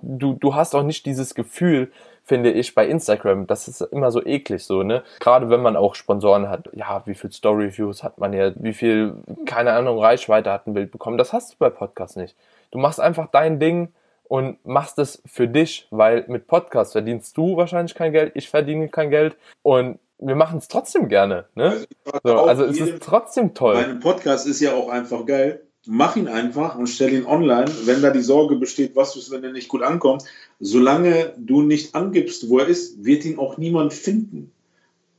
du, du hast auch nicht dieses Gefühl, finde ich, bei Instagram. Das ist immer so eklig so, ne? Gerade wenn man auch Sponsoren hat. Ja, wie viel Story-Views hat man ja? Wie viel, keine Ahnung, Reichweite hat ein Bild bekommen? Das hast du bei Podcasts nicht. Du machst einfach dein Ding und machst es für dich, weil mit Podcasts verdienst du wahrscheinlich kein Geld, ich verdiene kein Geld und wir machen es trotzdem gerne. Ne? Also, so, also es ist trotzdem toll. Mein Podcast ist ja auch einfach geil mach ihn einfach und stell ihn online, wenn da die Sorge besteht, was ist, wenn er nicht gut ankommt. Solange du nicht angibst, wo er ist, wird ihn auch niemand finden.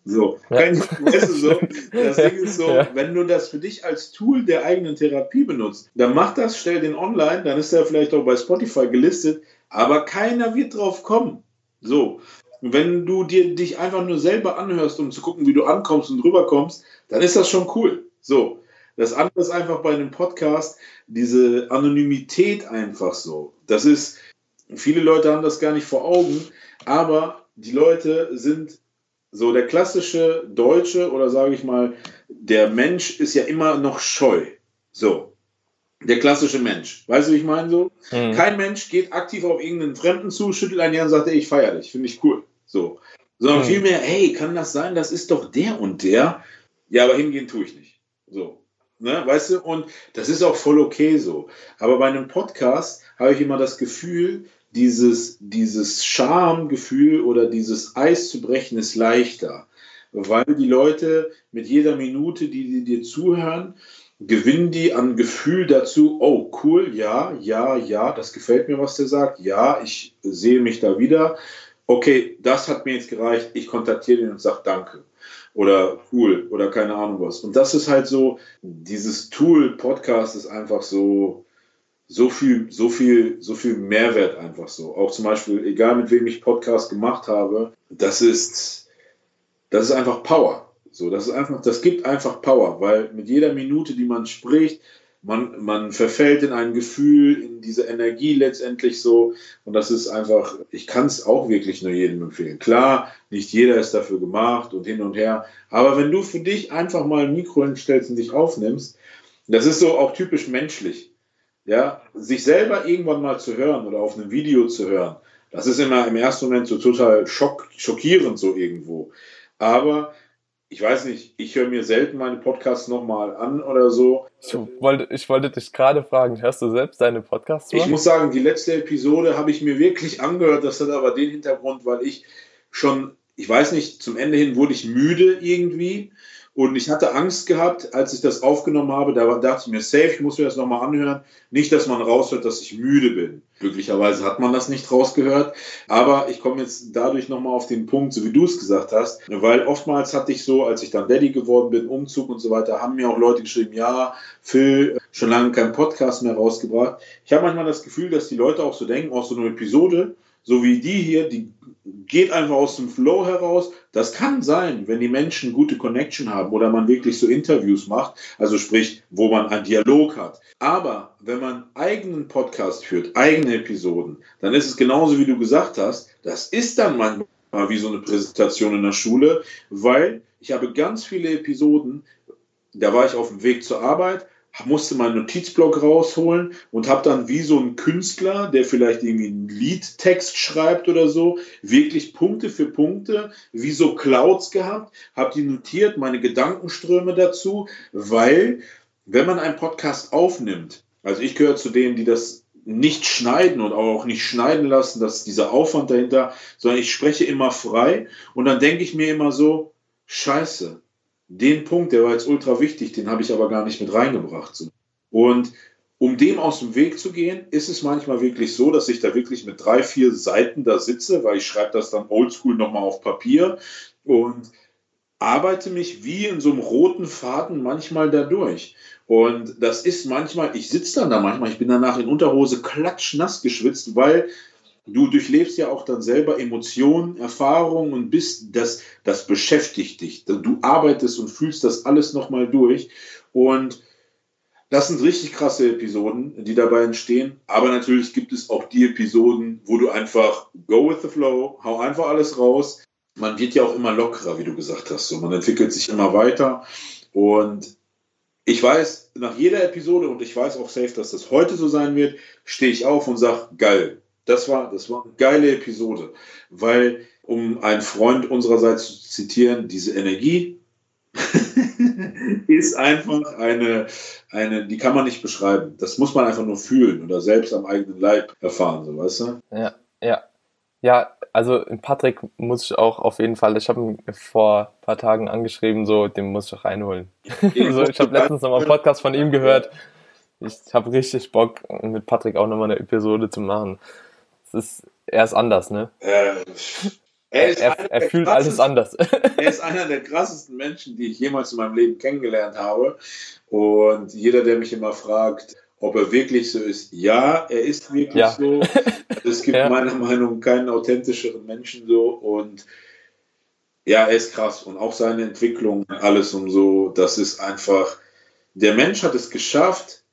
So. Kein, weißt du, so, das Ding ist so, ja. wenn du das für dich als Tool der eigenen Therapie benutzt, dann mach das, stell den online, dann ist er vielleicht auch bei Spotify gelistet, aber keiner wird drauf kommen. So, wenn du dir dich einfach nur selber anhörst, um zu gucken, wie du ankommst und rüberkommst, dann ist das schon cool. So, das andere ist einfach bei einem Podcast diese Anonymität einfach so. Das ist, viele Leute haben das gar nicht vor Augen, aber die Leute sind so der klassische Deutsche oder sage ich mal, der Mensch ist ja immer noch scheu. So. Der klassische Mensch. Weißt du, wie ich meine so? Mhm. Kein Mensch geht aktiv auf irgendeinen Fremden zu, schüttelt ein Jahr und sagt, ey, ich feiere dich, finde ich cool. So. Sondern mhm. vielmehr, hey, kann das sein, das ist doch der und der. Ja, aber hingehen tue ich nicht. So. Ne, weißt du, und das ist auch voll okay so. Aber bei einem Podcast habe ich immer das Gefühl, dieses, dieses Schamgefühl oder dieses Eis zu brechen ist leichter, weil die Leute mit jeder Minute, die, die dir zuhören, gewinnen die an Gefühl dazu, oh cool, ja, ja, ja, das gefällt mir, was der sagt, ja, ich sehe mich da wieder, okay, das hat mir jetzt gereicht, ich kontaktiere ihn und sage danke oder cool oder keine Ahnung was. Und das ist halt so, dieses Tool Podcast ist einfach so, so viel, so viel, so viel Mehrwert einfach so. Auch zum Beispiel, egal mit wem ich Podcast gemacht habe, das ist, das ist einfach Power. So, das ist einfach, das gibt einfach Power, weil mit jeder Minute, die man spricht, man, man verfällt in ein Gefühl, in diese Energie letztendlich so. Und das ist einfach, ich kann es auch wirklich nur jedem empfehlen. Klar, nicht jeder ist dafür gemacht und hin und her. Aber wenn du für dich einfach mal ein Mikro hinstellst und dich aufnimmst, das ist so auch typisch menschlich ja, sich selber irgendwann mal zu hören oder auf einem Video zu hören, das ist immer im ersten Moment so total schock, schockierend so irgendwo. Aber ich weiß nicht, ich höre mir selten meine Podcasts nochmal an oder so. Ich wollte, ich wollte dich gerade fragen, hörst du selbst deine Podcasts? Ich muss sagen, die letzte Episode habe ich mir wirklich angehört. Das hat aber den Hintergrund, weil ich schon, ich weiß nicht, zum Ende hin wurde ich müde irgendwie. Und ich hatte Angst gehabt, als ich das aufgenommen habe, da dachte ich mir, safe, ich muss mir das nochmal anhören. Nicht, dass man raushört, dass ich müde bin. Glücklicherweise hat man das nicht rausgehört. Aber ich komme jetzt dadurch nochmal auf den Punkt, so wie du es gesagt hast, weil oftmals hatte ich so, als ich dann Daddy geworden bin, Umzug und so weiter, haben mir auch Leute geschrieben, ja, Phil, schon lange keinen Podcast mehr rausgebracht. Ich habe manchmal das Gefühl, dass die Leute auch so denken, auch so eine Episode, so wie die hier, die geht einfach aus dem Flow heraus. Das kann sein, wenn die Menschen gute Connection haben oder man wirklich so Interviews macht, also sprich, wo man einen Dialog hat. Aber wenn man eigenen Podcast führt, eigene Episoden, dann ist es genauso wie du gesagt hast, das ist dann manchmal wie so eine Präsentation in der Schule, weil ich habe ganz viele Episoden, da war ich auf dem Weg zur Arbeit, musste meinen Notizblock rausholen und habe dann wie so ein Künstler, der vielleicht irgendwie einen Liedtext schreibt oder so, wirklich Punkte für Punkte, wie so Clouds gehabt, habe die notiert, meine Gedankenströme dazu, weil wenn man einen Podcast aufnimmt, also ich gehöre zu denen, die das nicht schneiden und auch nicht schneiden lassen, dass dieser Aufwand dahinter, sondern ich spreche immer frei und dann denke ich mir immer so, scheiße, den Punkt, der war jetzt ultra wichtig, den habe ich aber gar nicht mit reingebracht. Und um dem aus dem Weg zu gehen, ist es manchmal wirklich so, dass ich da wirklich mit drei, vier Seiten da sitze, weil ich schreibe das dann oldschool nochmal auf Papier und arbeite mich wie in so einem roten Faden manchmal dadurch. Und das ist manchmal, ich sitze dann da manchmal, ich bin danach in Unterhose klatschnass geschwitzt, weil du durchlebst ja auch dann selber Emotionen, Erfahrungen und bist, das, das beschäftigt dich. Du arbeitest und fühlst das alles nochmal durch. Und das sind richtig krasse Episoden, die dabei entstehen. Aber natürlich gibt es auch die Episoden, wo du einfach go with the flow, hau einfach alles raus. Man wird ja auch immer lockerer, wie du gesagt hast. So, man entwickelt sich immer weiter. Und ich weiß, nach jeder Episode, und ich weiß auch safe, dass das heute so sein wird, stehe ich auf und sage, geil, das war, das war eine geile Episode, weil, um einen Freund unsererseits zu zitieren, diese Energie ist einfach eine, eine, die kann man nicht beschreiben. Das muss man einfach nur fühlen oder selbst am eigenen Leib erfahren, so weißt du? Ja, ja. Ja, also Patrick muss ich auch auf jeden Fall, ich habe ihn vor ein paar Tagen angeschrieben, so, den muss ich reinholen. so, ich habe letztens nochmal einen Podcast von ihm gehört. Ich habe richtig Bock, mit Patrick auch nochmal eine Episode zu machen. Ist, er ist anders, ne? Äh, er, ist er, er fühlt alles anders. er ist einer der krassesten Menschen, die ich jemals in meinem Leben kennengelernt habe. Und jeder, der mich immer fragt, ob er wirklich so ist, ja, er ist wirklich ja. so. Es gibt ja. meiner Meinung nach keinen authentischeren Menschen so. Und ja, er ist krass. Und auch seine Entwicklung, alles und so, das ist einfach, der Mensch hat es geschafft,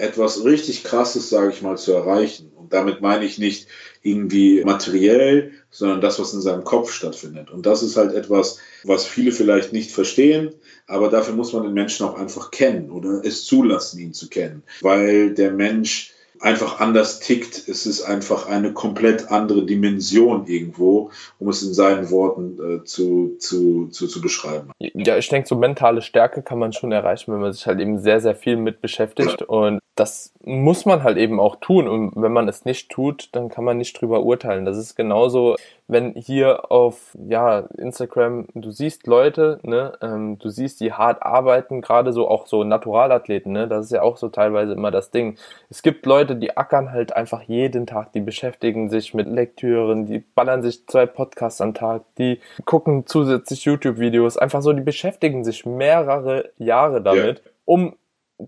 etwas richtig Krasses, sage ich mal, zu erreichen. Und damit meine ich nicht irgendwie materiell, sondern das, was in seinem Kopf stattfindet. Und das ist halt etwas, was viele vielleicht nicht verstehen, aber dafür muss man den Menschen auch einfach kennen oder es zulassen, ihn zu kennen. Weil der Mensch einfach anders tickt. Es ist einfach eine komplett andere Dimension irgendwo, um es in seinen Worten äh, zu, zu, zu, zu beschreiben. Ja, ich denke, so mentale Stärke kann man schon erreichen, wenn man sich halt eben sehr, sehr viel mit beschäftigt. Und das muss man halt eben auch tun. Und wenn man es nicht tut, dann kann man nicht drüber urteilen. Das ist genauso, wenn hier auf ja, Instagram, du siehst Leute, ne, ähm, du siehst, die hart arbeiten, gerade so auch so Naturalathleten, ne, das ist ja auch so teilweise immer das Ding. Es gibt Leute, die ackern halt einfach jeden Tag, die beschäftigen sich mit Lektüren, die ballern sich zwei Podcasts am Tag, die gucken zusätzlich YouTube-Videos, einfach so, die beschäftigen sich mehrere Jahre damit, ja. um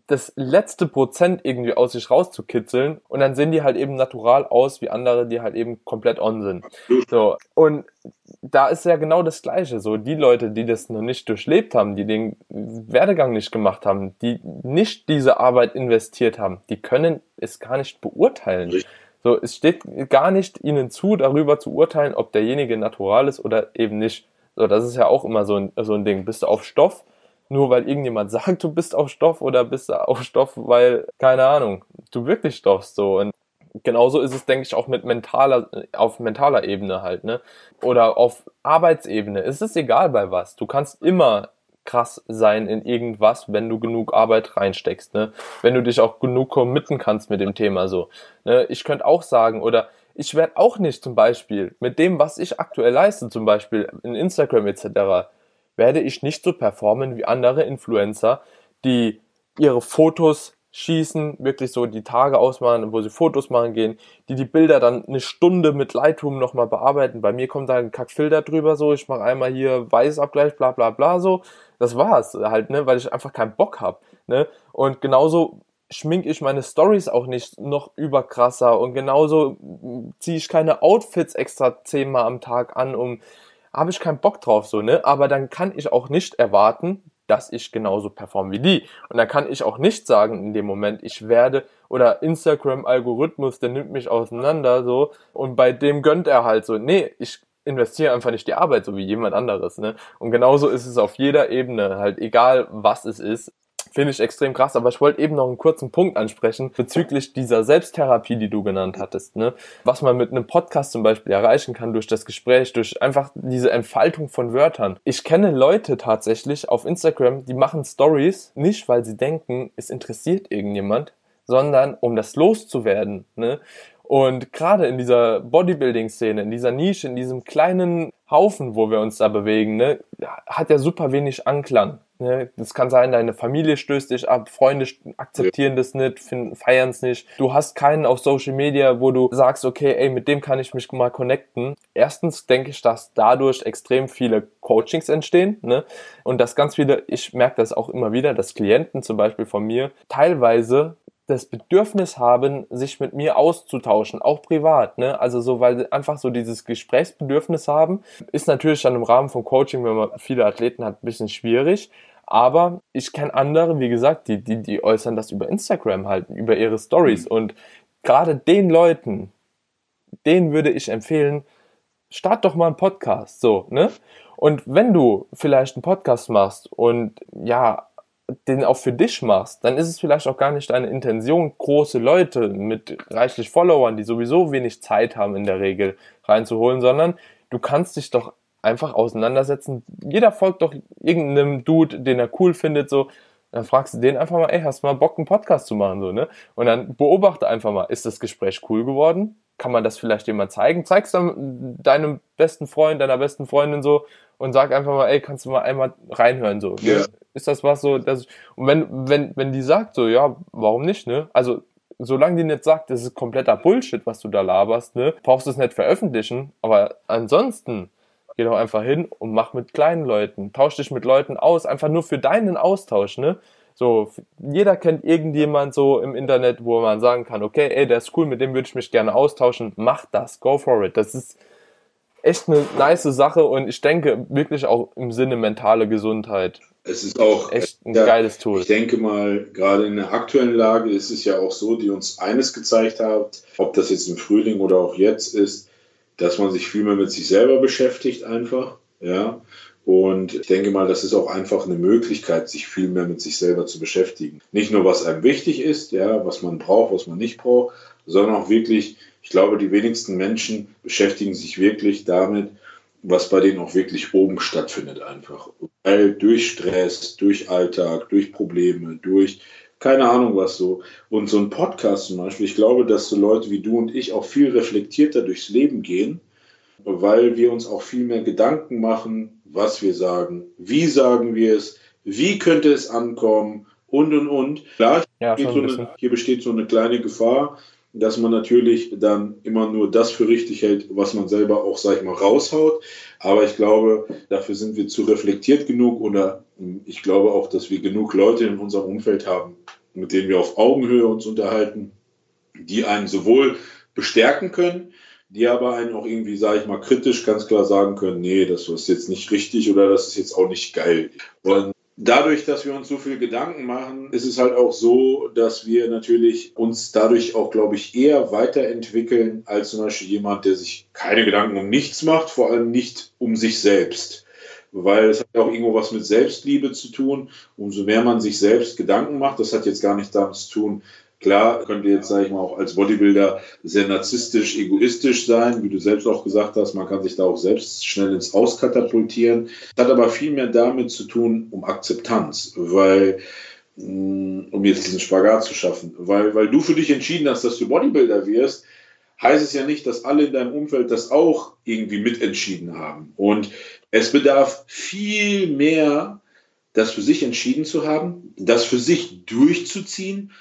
das letzte Prozent irgendwie aus sich rauszukitzeln und dann sehen die halt eben natural aus wie andere, die halt eben komplett on sind. So. Und da ist ja genau das Gleiche. So, die Leute, die das noch nicht durchlebt haben, die den Werdegang nicht gemacht haben, die nicht diese Arbeit investiert haben, die können es gar nicht beurteilen. So, es steht gar nicht ihnen zu, darüber zu urteilen, ob derjenige natural ist oder eben nicht. So, das ist ja auch immer so ein, so ein Ding. Bist du auf Stoff, nur weil irgendjemand sagt, du bist auf Stoff oder bist auf Stoff, weil, keine Ahnung, du wirklich stoffst so. Und genauso ist es, denke ich, auch mit mentaler, auf mentaler Ebene halt, ne? Oder auf Arbeitsebene. Es ist egal bei was. Du kannst immer krass sein in irgendwas, wenn du genug Arbeit reinsteckst, ne? Wenn du dich auch genug committen kannst mit dem Thema so. Ne? Ich könnte auch sagen, oder ich werde auch nicht zum Beispiel mit dem, was ich aktuell leiste, zum Beispiel in Instagram etc., werde ich nicht so performen wie andere Influencer, die ihre Fotos schießen, wirklich so die Tage ausmachen, wo sie Fotos machen gehen, die die Bilder dann eine Stunde mit Lightroom nochmal bearbeiten. Bei mir kommt da ein Kackfilter drüber so, ich mache einmal hier Weißabgleich, bla bla bla so. Das war's halt, ne, weil ich einfach keinen Bock hab, ne? Und genauso schmink ich meine Stories auch nicht noch überkrasser und genauso ziehe ich keine Outfits extra zehnmal am Tag an, um habe ich keinen Bock drauf, so, ne? Aber dann kann ich auch nicht erwarten, dass ich genauso performe wie die. Und dann kann ich auch nicht sagen in dem Moment, ich werde, oder Instagram-Algorithmus, der nimmt mich auseinander, so, und bei dem gönnt er halt so, nee, ich investiere einfach nicht die Arbeit, so wie jemand anderes, ne? Und genauso ist es auf jeder Ebene, halt egal was es ist. Finde ich extrem krass, aber ich wollte eben noch einen kurzen Punkt ansprechen bezüglich dieser Selbsttherapie, die du genannt hattest. Ne? Was man mit einem Podcast zum Beispiel erreichen kann durch das Gespräch, durch einfach diese Entfaltung von Wörtern. Ich kenne Leute tatsächlich auf Instagram, die machen Stories nicht, weil sie denken, es interessiert irgendjemand, sondern um das loszuwerden. Ne? Und gerade in dieser Bodybuilding-Szene, in dieser Nische, in diesem kleinen Haufen, wo wir uns da bewegen, ne, hat ja super wenig Anklang. Ne? Das kann sein, deine Familie stößt dich ab, Freunde akzeptieren das nicht, feiern es nicht. Du hast keinen auf Social Media, wo du sagst, okay, ey, mit dem kann ich mich mal connecten. Erstens denke ich, dass dadurch extrem viele Coachings entstehen. Ne? Und dass ganz viele, ich merke das auch immer wieder, dass Klienten zum Beispiel von mir teilweise das Bedürfnis haben, sich mit mir auszutauschen, auch privat, ne? Also so, weil sie einfach so dieses Gesprächsbedürfnis haben, ist natürlich dann im Rahmen von Coaching, wenn man viele Athleten hat, ein bisschen schwierig. Aber ich kenne andere, wie gesagt, die, die, die äußern das über Instagram halt, über ihre Stories. Mhm. Und gerade den Leuten, denen würde ich empfehlen, start doch mal einen Podcast, so, ne? Und wenn du vielleicht einen Podcast machst und ja, den auch für dich machst, dann ist es vielleicht auch gar nicht deine Intention, große Leute mit reichlich Followern, die sowieso wenig Zeit haben in der Regel, reinzuholen, sondern du kannst dich doch einfach auseinandersetzen. Jeder folgt doch irgendeinem Dude, den er cool findet, so Dann fragst du den einfach mal, ey, hast du mal Bock, einen Podcast zu machen, so, ne? Und dann beobachte einfach mal, ist das Gespräch cool geworden? Kann man das vielleicht jemand zeigen? Zeig's dann deinem besten Freund, deiner besten Freundin so und sag einfach mal, ey, kannst du mal einmal reinhören, so. Ne? Ja. Ist das was so, das, und wenn, wenn, wenn die sagt so, ja, warum nicht, ne? Also, solange die nicht sagt, das ist kompletter Bullshit, was du da laberst, ne, brauchst du es nicht veröffentlichen. Aber ansonsten, geh doch einfach hin und mach mit kleinen Leuten, tausch dich mit Leuten aus, einfach nur für deinen Austausch, ne? So, jeder kennt irgendjemand so im Internet, wo man sagen kann, okay, ey, der ist cool, mit dem würde ich mich gerne austauschen, mach das, go for it. Das ist echt eine nice Sache und ich denke wirklich auch im Sinne mentale Gesundheit. Es ist auch echt ein ja, geiles Tool. Ich denke mal, gerade in der aktuellen Lage ist es ja auch so, die uns eines gezeigt hat, ob das jetzt im Frühling oder auch jetzt ist, dass man sich viel mehr mit sich selber beschäftigt einfach, ja. Und ich denke mal, das ist auch einfach eine Möglichkeit, sich viel mehr mit sich selber zu beschäftigen. Nicht nur, was einem wichtig ist, ja, was man braucht, was man nicht braucht, sondern auch wirklich, ich glaube, die wenigsten Menschen beschäftigen sich wirklich damit, was bei denen auch wirklich oben stattfindet einfach. Weil durch Stress, durch Alltag, durch Probleme, durch keine Ahnung was so. Und so ein Podcast zum Beispiel, ich glaube, dass so Leute wie du und ich auch viel reflektierter durchs Leben gehen, weil wir uns auch viel mehr Gedanken machen, was wir sagen, wie sagen wir es, wie könnte es ankommen und und und. Klar, ja, so eine, hier besteht so eine kleine Gefahr, dass man natürlich dann immer nur das für richtig hält, was man selber auch, sag ich mal, raushaut. Aber ich glaube, dafür sind wir zu reflektiert genug oder ich glaube auch, dass wir genug Leute in unserem Umfeld haben, mit denen wir auf Augenhöhe uns unterhalten, die einen sowohl bestärken können, die aber einen auch irgendwie, sage ich mal, kritisch ganz klar sagen können, nee, das ist jetzt nicht richtig oder das ist jetzt auch nicht geil. Und dadurch, dass wir uns so viel Gedanken machen, ist es halt auch so, dass wir natürlich uns dadurch auch, glaube ich, eher weiterentwickeln als zum Beispiel jemand, der sich keine Gedanken um nichts macht, vor allem nicht um sich selbst. Weil es hat ja auch irgendwo was mit Selbstliebe zu tun. Umso mehr man sich selbst Gedanken macht, das hat jetzt gar nicht damit zu tun, Klar, könnte jetzt, sage ich mal, auch als Bodybuilder sehr narzisstisch, egoistisch sein, wie du selbst auch gesagt hast. Man kann sich da auch selbst schnell ins Auskatapultieren. Das hat aber viel mehr damit zu tun, um Akzeptanz, weil mm, um jetzt diesen Spagat zu schaffen. Weil, weil du für dich entschieden hast, dass du Bodybuilder wirst, heißt es ja nicht, dass alle in deinem Umfeld das auch irgendwie mitentschieden haben. Und es bedarf viel mehr, das für sich entschieden zu haben, das für sich durchzuziehen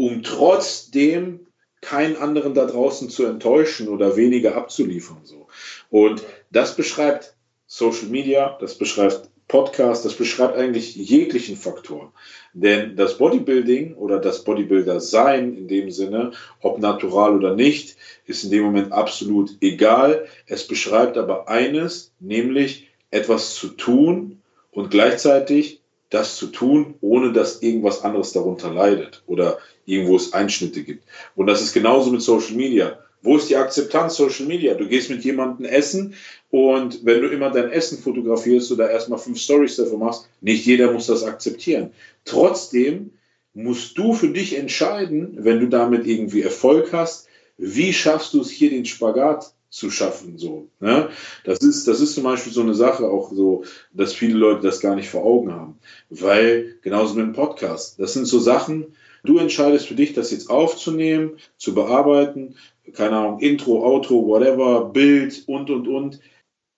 um trotzdem keinen anderen da draußen zu enttäuschen oder weniger abzuliefern. So. Und das beschreibt Social Media, das beschreibt Podcast, das beschreibt eigentlich jeglichen Faktor. Denn das Bodybuilding oder das Bodybuilder sein in dem Sinne, ob natural oder nicht, ist in dem Moment absolut egal. Es beschreibt aber eines, nämlich etwas zu tun und gleichzeitig das zu tun, ohne dass irgendwas anderes darunter leidet oder irgendwo es Einschnitte gibt. Und das ist genauso mit Social Media. Wo ist die Akzeptanz Social Media? Du gehst mit jemandem essen und wenn du immer dein Essen fotografierst oder erstmal fünf Stories dafür machst, nicht jeder muss das akzeptieren. Trotzdem musst du für dich entscheiden, wenn du damit irgendwie Erfolg hast, wie schaffst du es hier den Spagat zu schaffen, so. Ne? Das ist, das ist zum Beispiel so eine Sache auch so, dass viele Leute das gar nicht vor Augen haben. Weil, genauso mit dem Podcast, das sind so Sachen, Du entscheidest für dich, das jetzt aufzunehmen, zu bearbeiten, keine Ahnung, Intro, Outro, whatever, Bild und, und, und.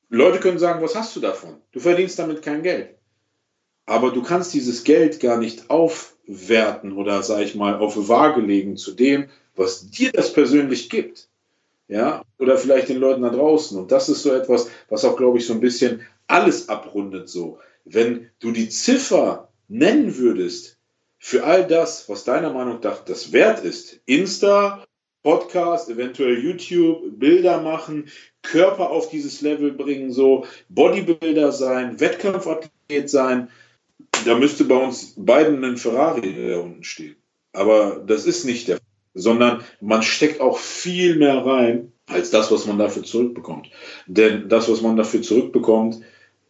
Leute können sagen, was hast du davon? Du verdienst damit kein Geld. Aber du kannst dieses Geld gar nicht aufwerten oder, sag ich mal, auf Waage legen zu dem, was dir das persönlich gibt. Ja, oder vielleicht den Leuten da draußen. Und das ist so etwas, was auch, glaube ich, so ein bisschen alles abrundet so. Wenn du die Ziffer nennen würdest, für all das, was deiner Meinung nach das wert ist, Insta, Podcast, eventuell YouTube, Bilder machen, Körper auf dieses Level bringen, so Bodybuilder sein, Wettkampfathlet sein, da müsste bei uns beiden ein Ferrari da unten stehen. Aber das ist nicht der Fall, sondern man steckt auch viel mehr rein als das, was man dafür zurückbekommt. Denn das, was man dafür zurückbekommt,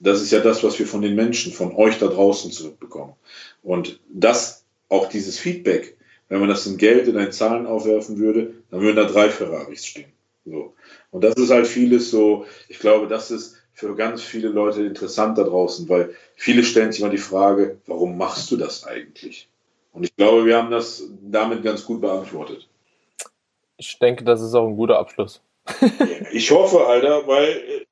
das ist ja das, was wir von den Menschen, von euch da draußen zurückbekommen. Und das auch dieses Feedback, wenn man das in Geld in Zahlen aufwerfen würde, dann würden da drei Ferraris stehen. So. Und das ist halt vieles so, ich glaube, das ist für ganz viele Leute interessant da draußen, weil viele stellen sich immer die Frage, warum machst du das eigentlich? Und ich glaube, wir haben das damit ganz gut beantwortet. Ich denke, das ist auch ein guter Abschluss. ich hoffe, Alter, weil äh,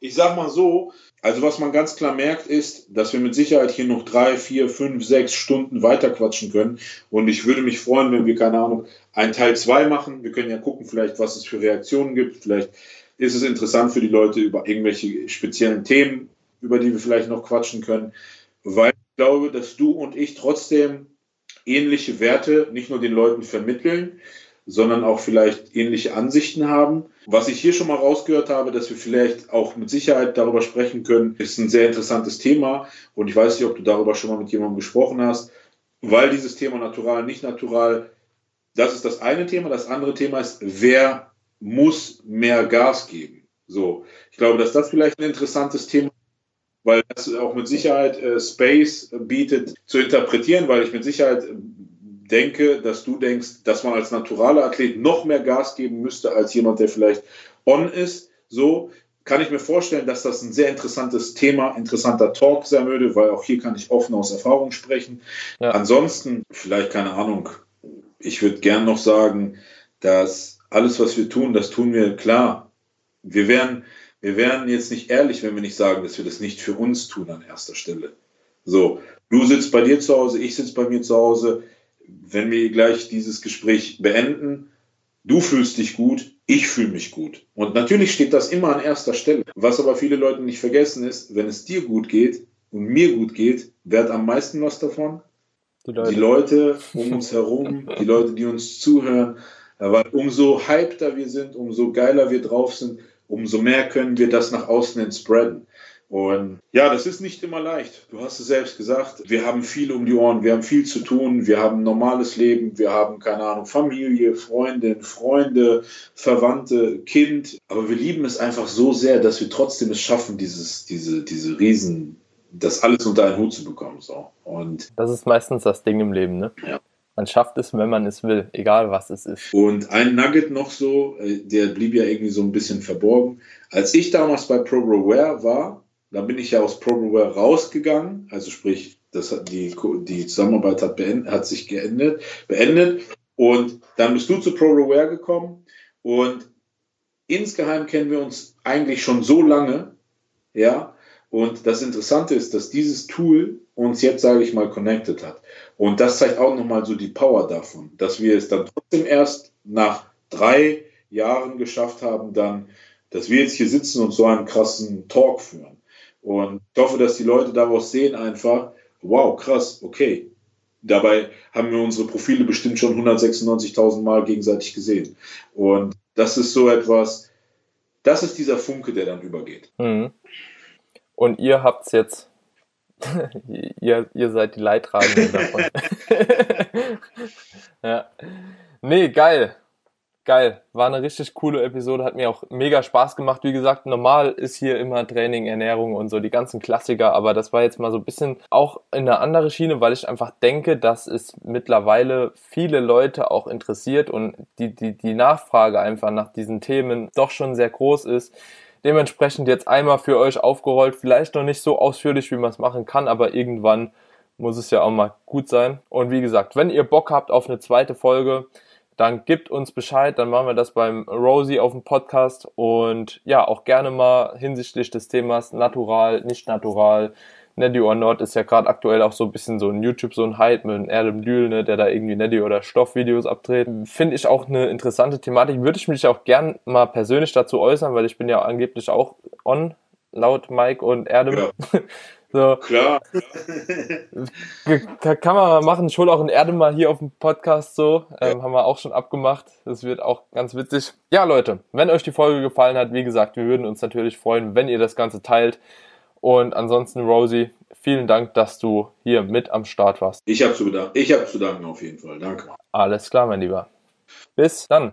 ich sag mal so, also was man ganz klar merkt, ist, dass wir mit Sicherheit hier noch drei, vier, fünf, sechs Stunden weiterquatschen können. Und ich würde mich freuen, wenn wir, keine Ahnung, einen Teil zwei machen. Wir können ja gucken, vielleicht, was es für Reaktionen gibt. Vielleicht ist es interessant für die Leute über irgendwelche speziellen Themen, über die wir vielleicht noch quatschen können. Weil ich glaube, dass du und ich trotzdem ähnliche Werte nicht nur den Leuten vermitteln, sondern auch vielleicht ähnliche Ansichten haben. Was ich hier schon mal rausgehört habe, dass wir vielleicht auch mit Sicherheit darüber sprechen können, ist ein sehr interessantes Thema. Und ich weiß nicht, ob du darüber schon mal mit jemandem gesprochen hast, weil dieses Thema natural, nicht natural, das ist das eine Thema. Das andere Thema ist, wer muss mehr Gas geben? So, ich glaube, dass das vielleicht ein interessantes Thema weil das auch mit Sicherheit äh, Space bietet zu interpretieren, weil ich mit Sicherheit denke, dass du denkst, dass man als naturaler Athlet noch mehr Gas geben müsste als jemand, der vielleicht on ist. So kann ich mir vorstellen, dass das ein sehr interessantes Thema, interessanter Talk sein würde, weil auch hier kann ich offen aus Erfahrung sprechen. Ja. Ansonsten, vielleicht keine Ahnung, ich würde gern noch sagen, dass alles, was wir tun, das tun wir klar. Wir wären, wir wären jetzt nicht ehrlich, wenn wir nicht sagen, dass wir das nicht für uns tun an erster Stelle. So, du sitzt bei dir zu Hause, ich sitze bei mir zu Hause wenn wir gleich dieses Gespräch beenden, du fühlst dich gut, ich fühle mich gut. Und natürlich steht das immer an erster Stelle. Was aber viele Leute nicht vergessen ist, wenn es dir gut geht und mir gut geht, wer hat am meisten was davon? Die Leute, die Leute um uns herum, die Leute, die uns zuhören. Aber umso hypter wir sind, umso geiler wir drauf sind, umso mehr können wir das nach außen hin spreaden. Und ja, das ist nicht immer leicht. Du hast es selbst gesagt. Wir haben viel um die Ohren, wir haben viel zu tun, wir haben ein normales Leben, wir haben, keine Ahnung, Familie, Freundin, Freunde, Verwandte, Kind. Aber wir lieben es einfach so sehr, dass wir trotzdem es schaffen, dieses, diese, diese Riesen, das alles unter einen Hut zu bekommen. So. Und das ist meistens das Ding im Leben, ne? Ja. Man schafft es, wenn man es will, egal was es ist. Und ein Nugget noch so, äh, der blieb ja irgendwie so ein bisschen verborgen. Als ich damals bei ProGrowware war, da bin ich ja aus ProBrewer rausgegangen, also sprich, das hat die, die Zusammenarbeit hat, beendet, hat sich geendet, beendet. Und dann bist du zu ProBrewer gekommen und insgeheim kennen wir uns eigentlich schon so lange, ja. Und das Interessante ist, dass dieses Tool uns jetzt, sage ich mal, connected hat. Und das zeigt auch nochmal so die Power davon, dass wir es dann trotzdem erst nach drei Jahren geschafft haben, dann, dass wir jetzt hier sitzen und so einen krassen Talk führen. Und ich hoffe, dass die Leute daraus sehen einfach, wow, krass, okay. Dabei haben wir unsere Profile bestimmt schon 196.000 Mal gegenseitig gesehen. Und das ist so etwas, das ist dieser Funke, der dann übergeht. Mhm. Und ihr habt's jetzt, ihr, ihr seid die Leidtragenden davon. ja. Nee, geil geil. War eine richtig coole Episode, hat mir auch mega Spaß gemacht. Wie gesagt, normal ist hier immer Training, Ernährung und so die ganzen Klassiker, aber das war jetzt mal so ein bisschen auch in eine andere Schiene, weil ich einfach denke, dass es mittlerweile viele Leute auch interessiert und die, die, die Nachfrage einfach nach diesen Themen doch schon sehr groß ist. Dementsprechend jetzt einmal für euch aufgerollt, vielleicht noch nicht so ausführlich, wie man es machen kann, aber irgendwann muss es ja auch mal gut sein. Und wie gesagt, wenn ihr Bock habt auf eine zweite Folge, dann gibt uns Bescheid, dann machen wir das beim Rosie auf dem Podcast und ja, auch gerne mal hinsichtlich des Themas natural, nicht natural. Neddy or Not ist ja gerade aktuell auch so ein bisschen so ein YouTube, so ein Hype mit Erdem Dül, ne, der da irgendwie Neddy oder Stoffvideos abdreht. Finde ich auch eine interessante Thematik. Würde ich mich auch gern mal persönlich dazu äußern, weil ich bin ja angeblich auch on, laut Mike und Erdem. Ja. So. Klar. Kann man mal machen. Ich hole auch ein Erde mal hier auf dem Podcast so. Ähm, Haben wir auch schon abgemacht. Das wird auch ganz witzig. Ja, Leute, wenn euch die Folge gefallen hat, wie gesagt, wir würden uns natürlich freuen, wenn ihr das Ganze teilt. Und ansonsten, Rosie, vielen Dank, dass du hier mit am Start warst. Ich habe zu, bedanken. ich hab zu danken auf jeden Fall. Danke. Alles klar, mein Lieber. Bis dann.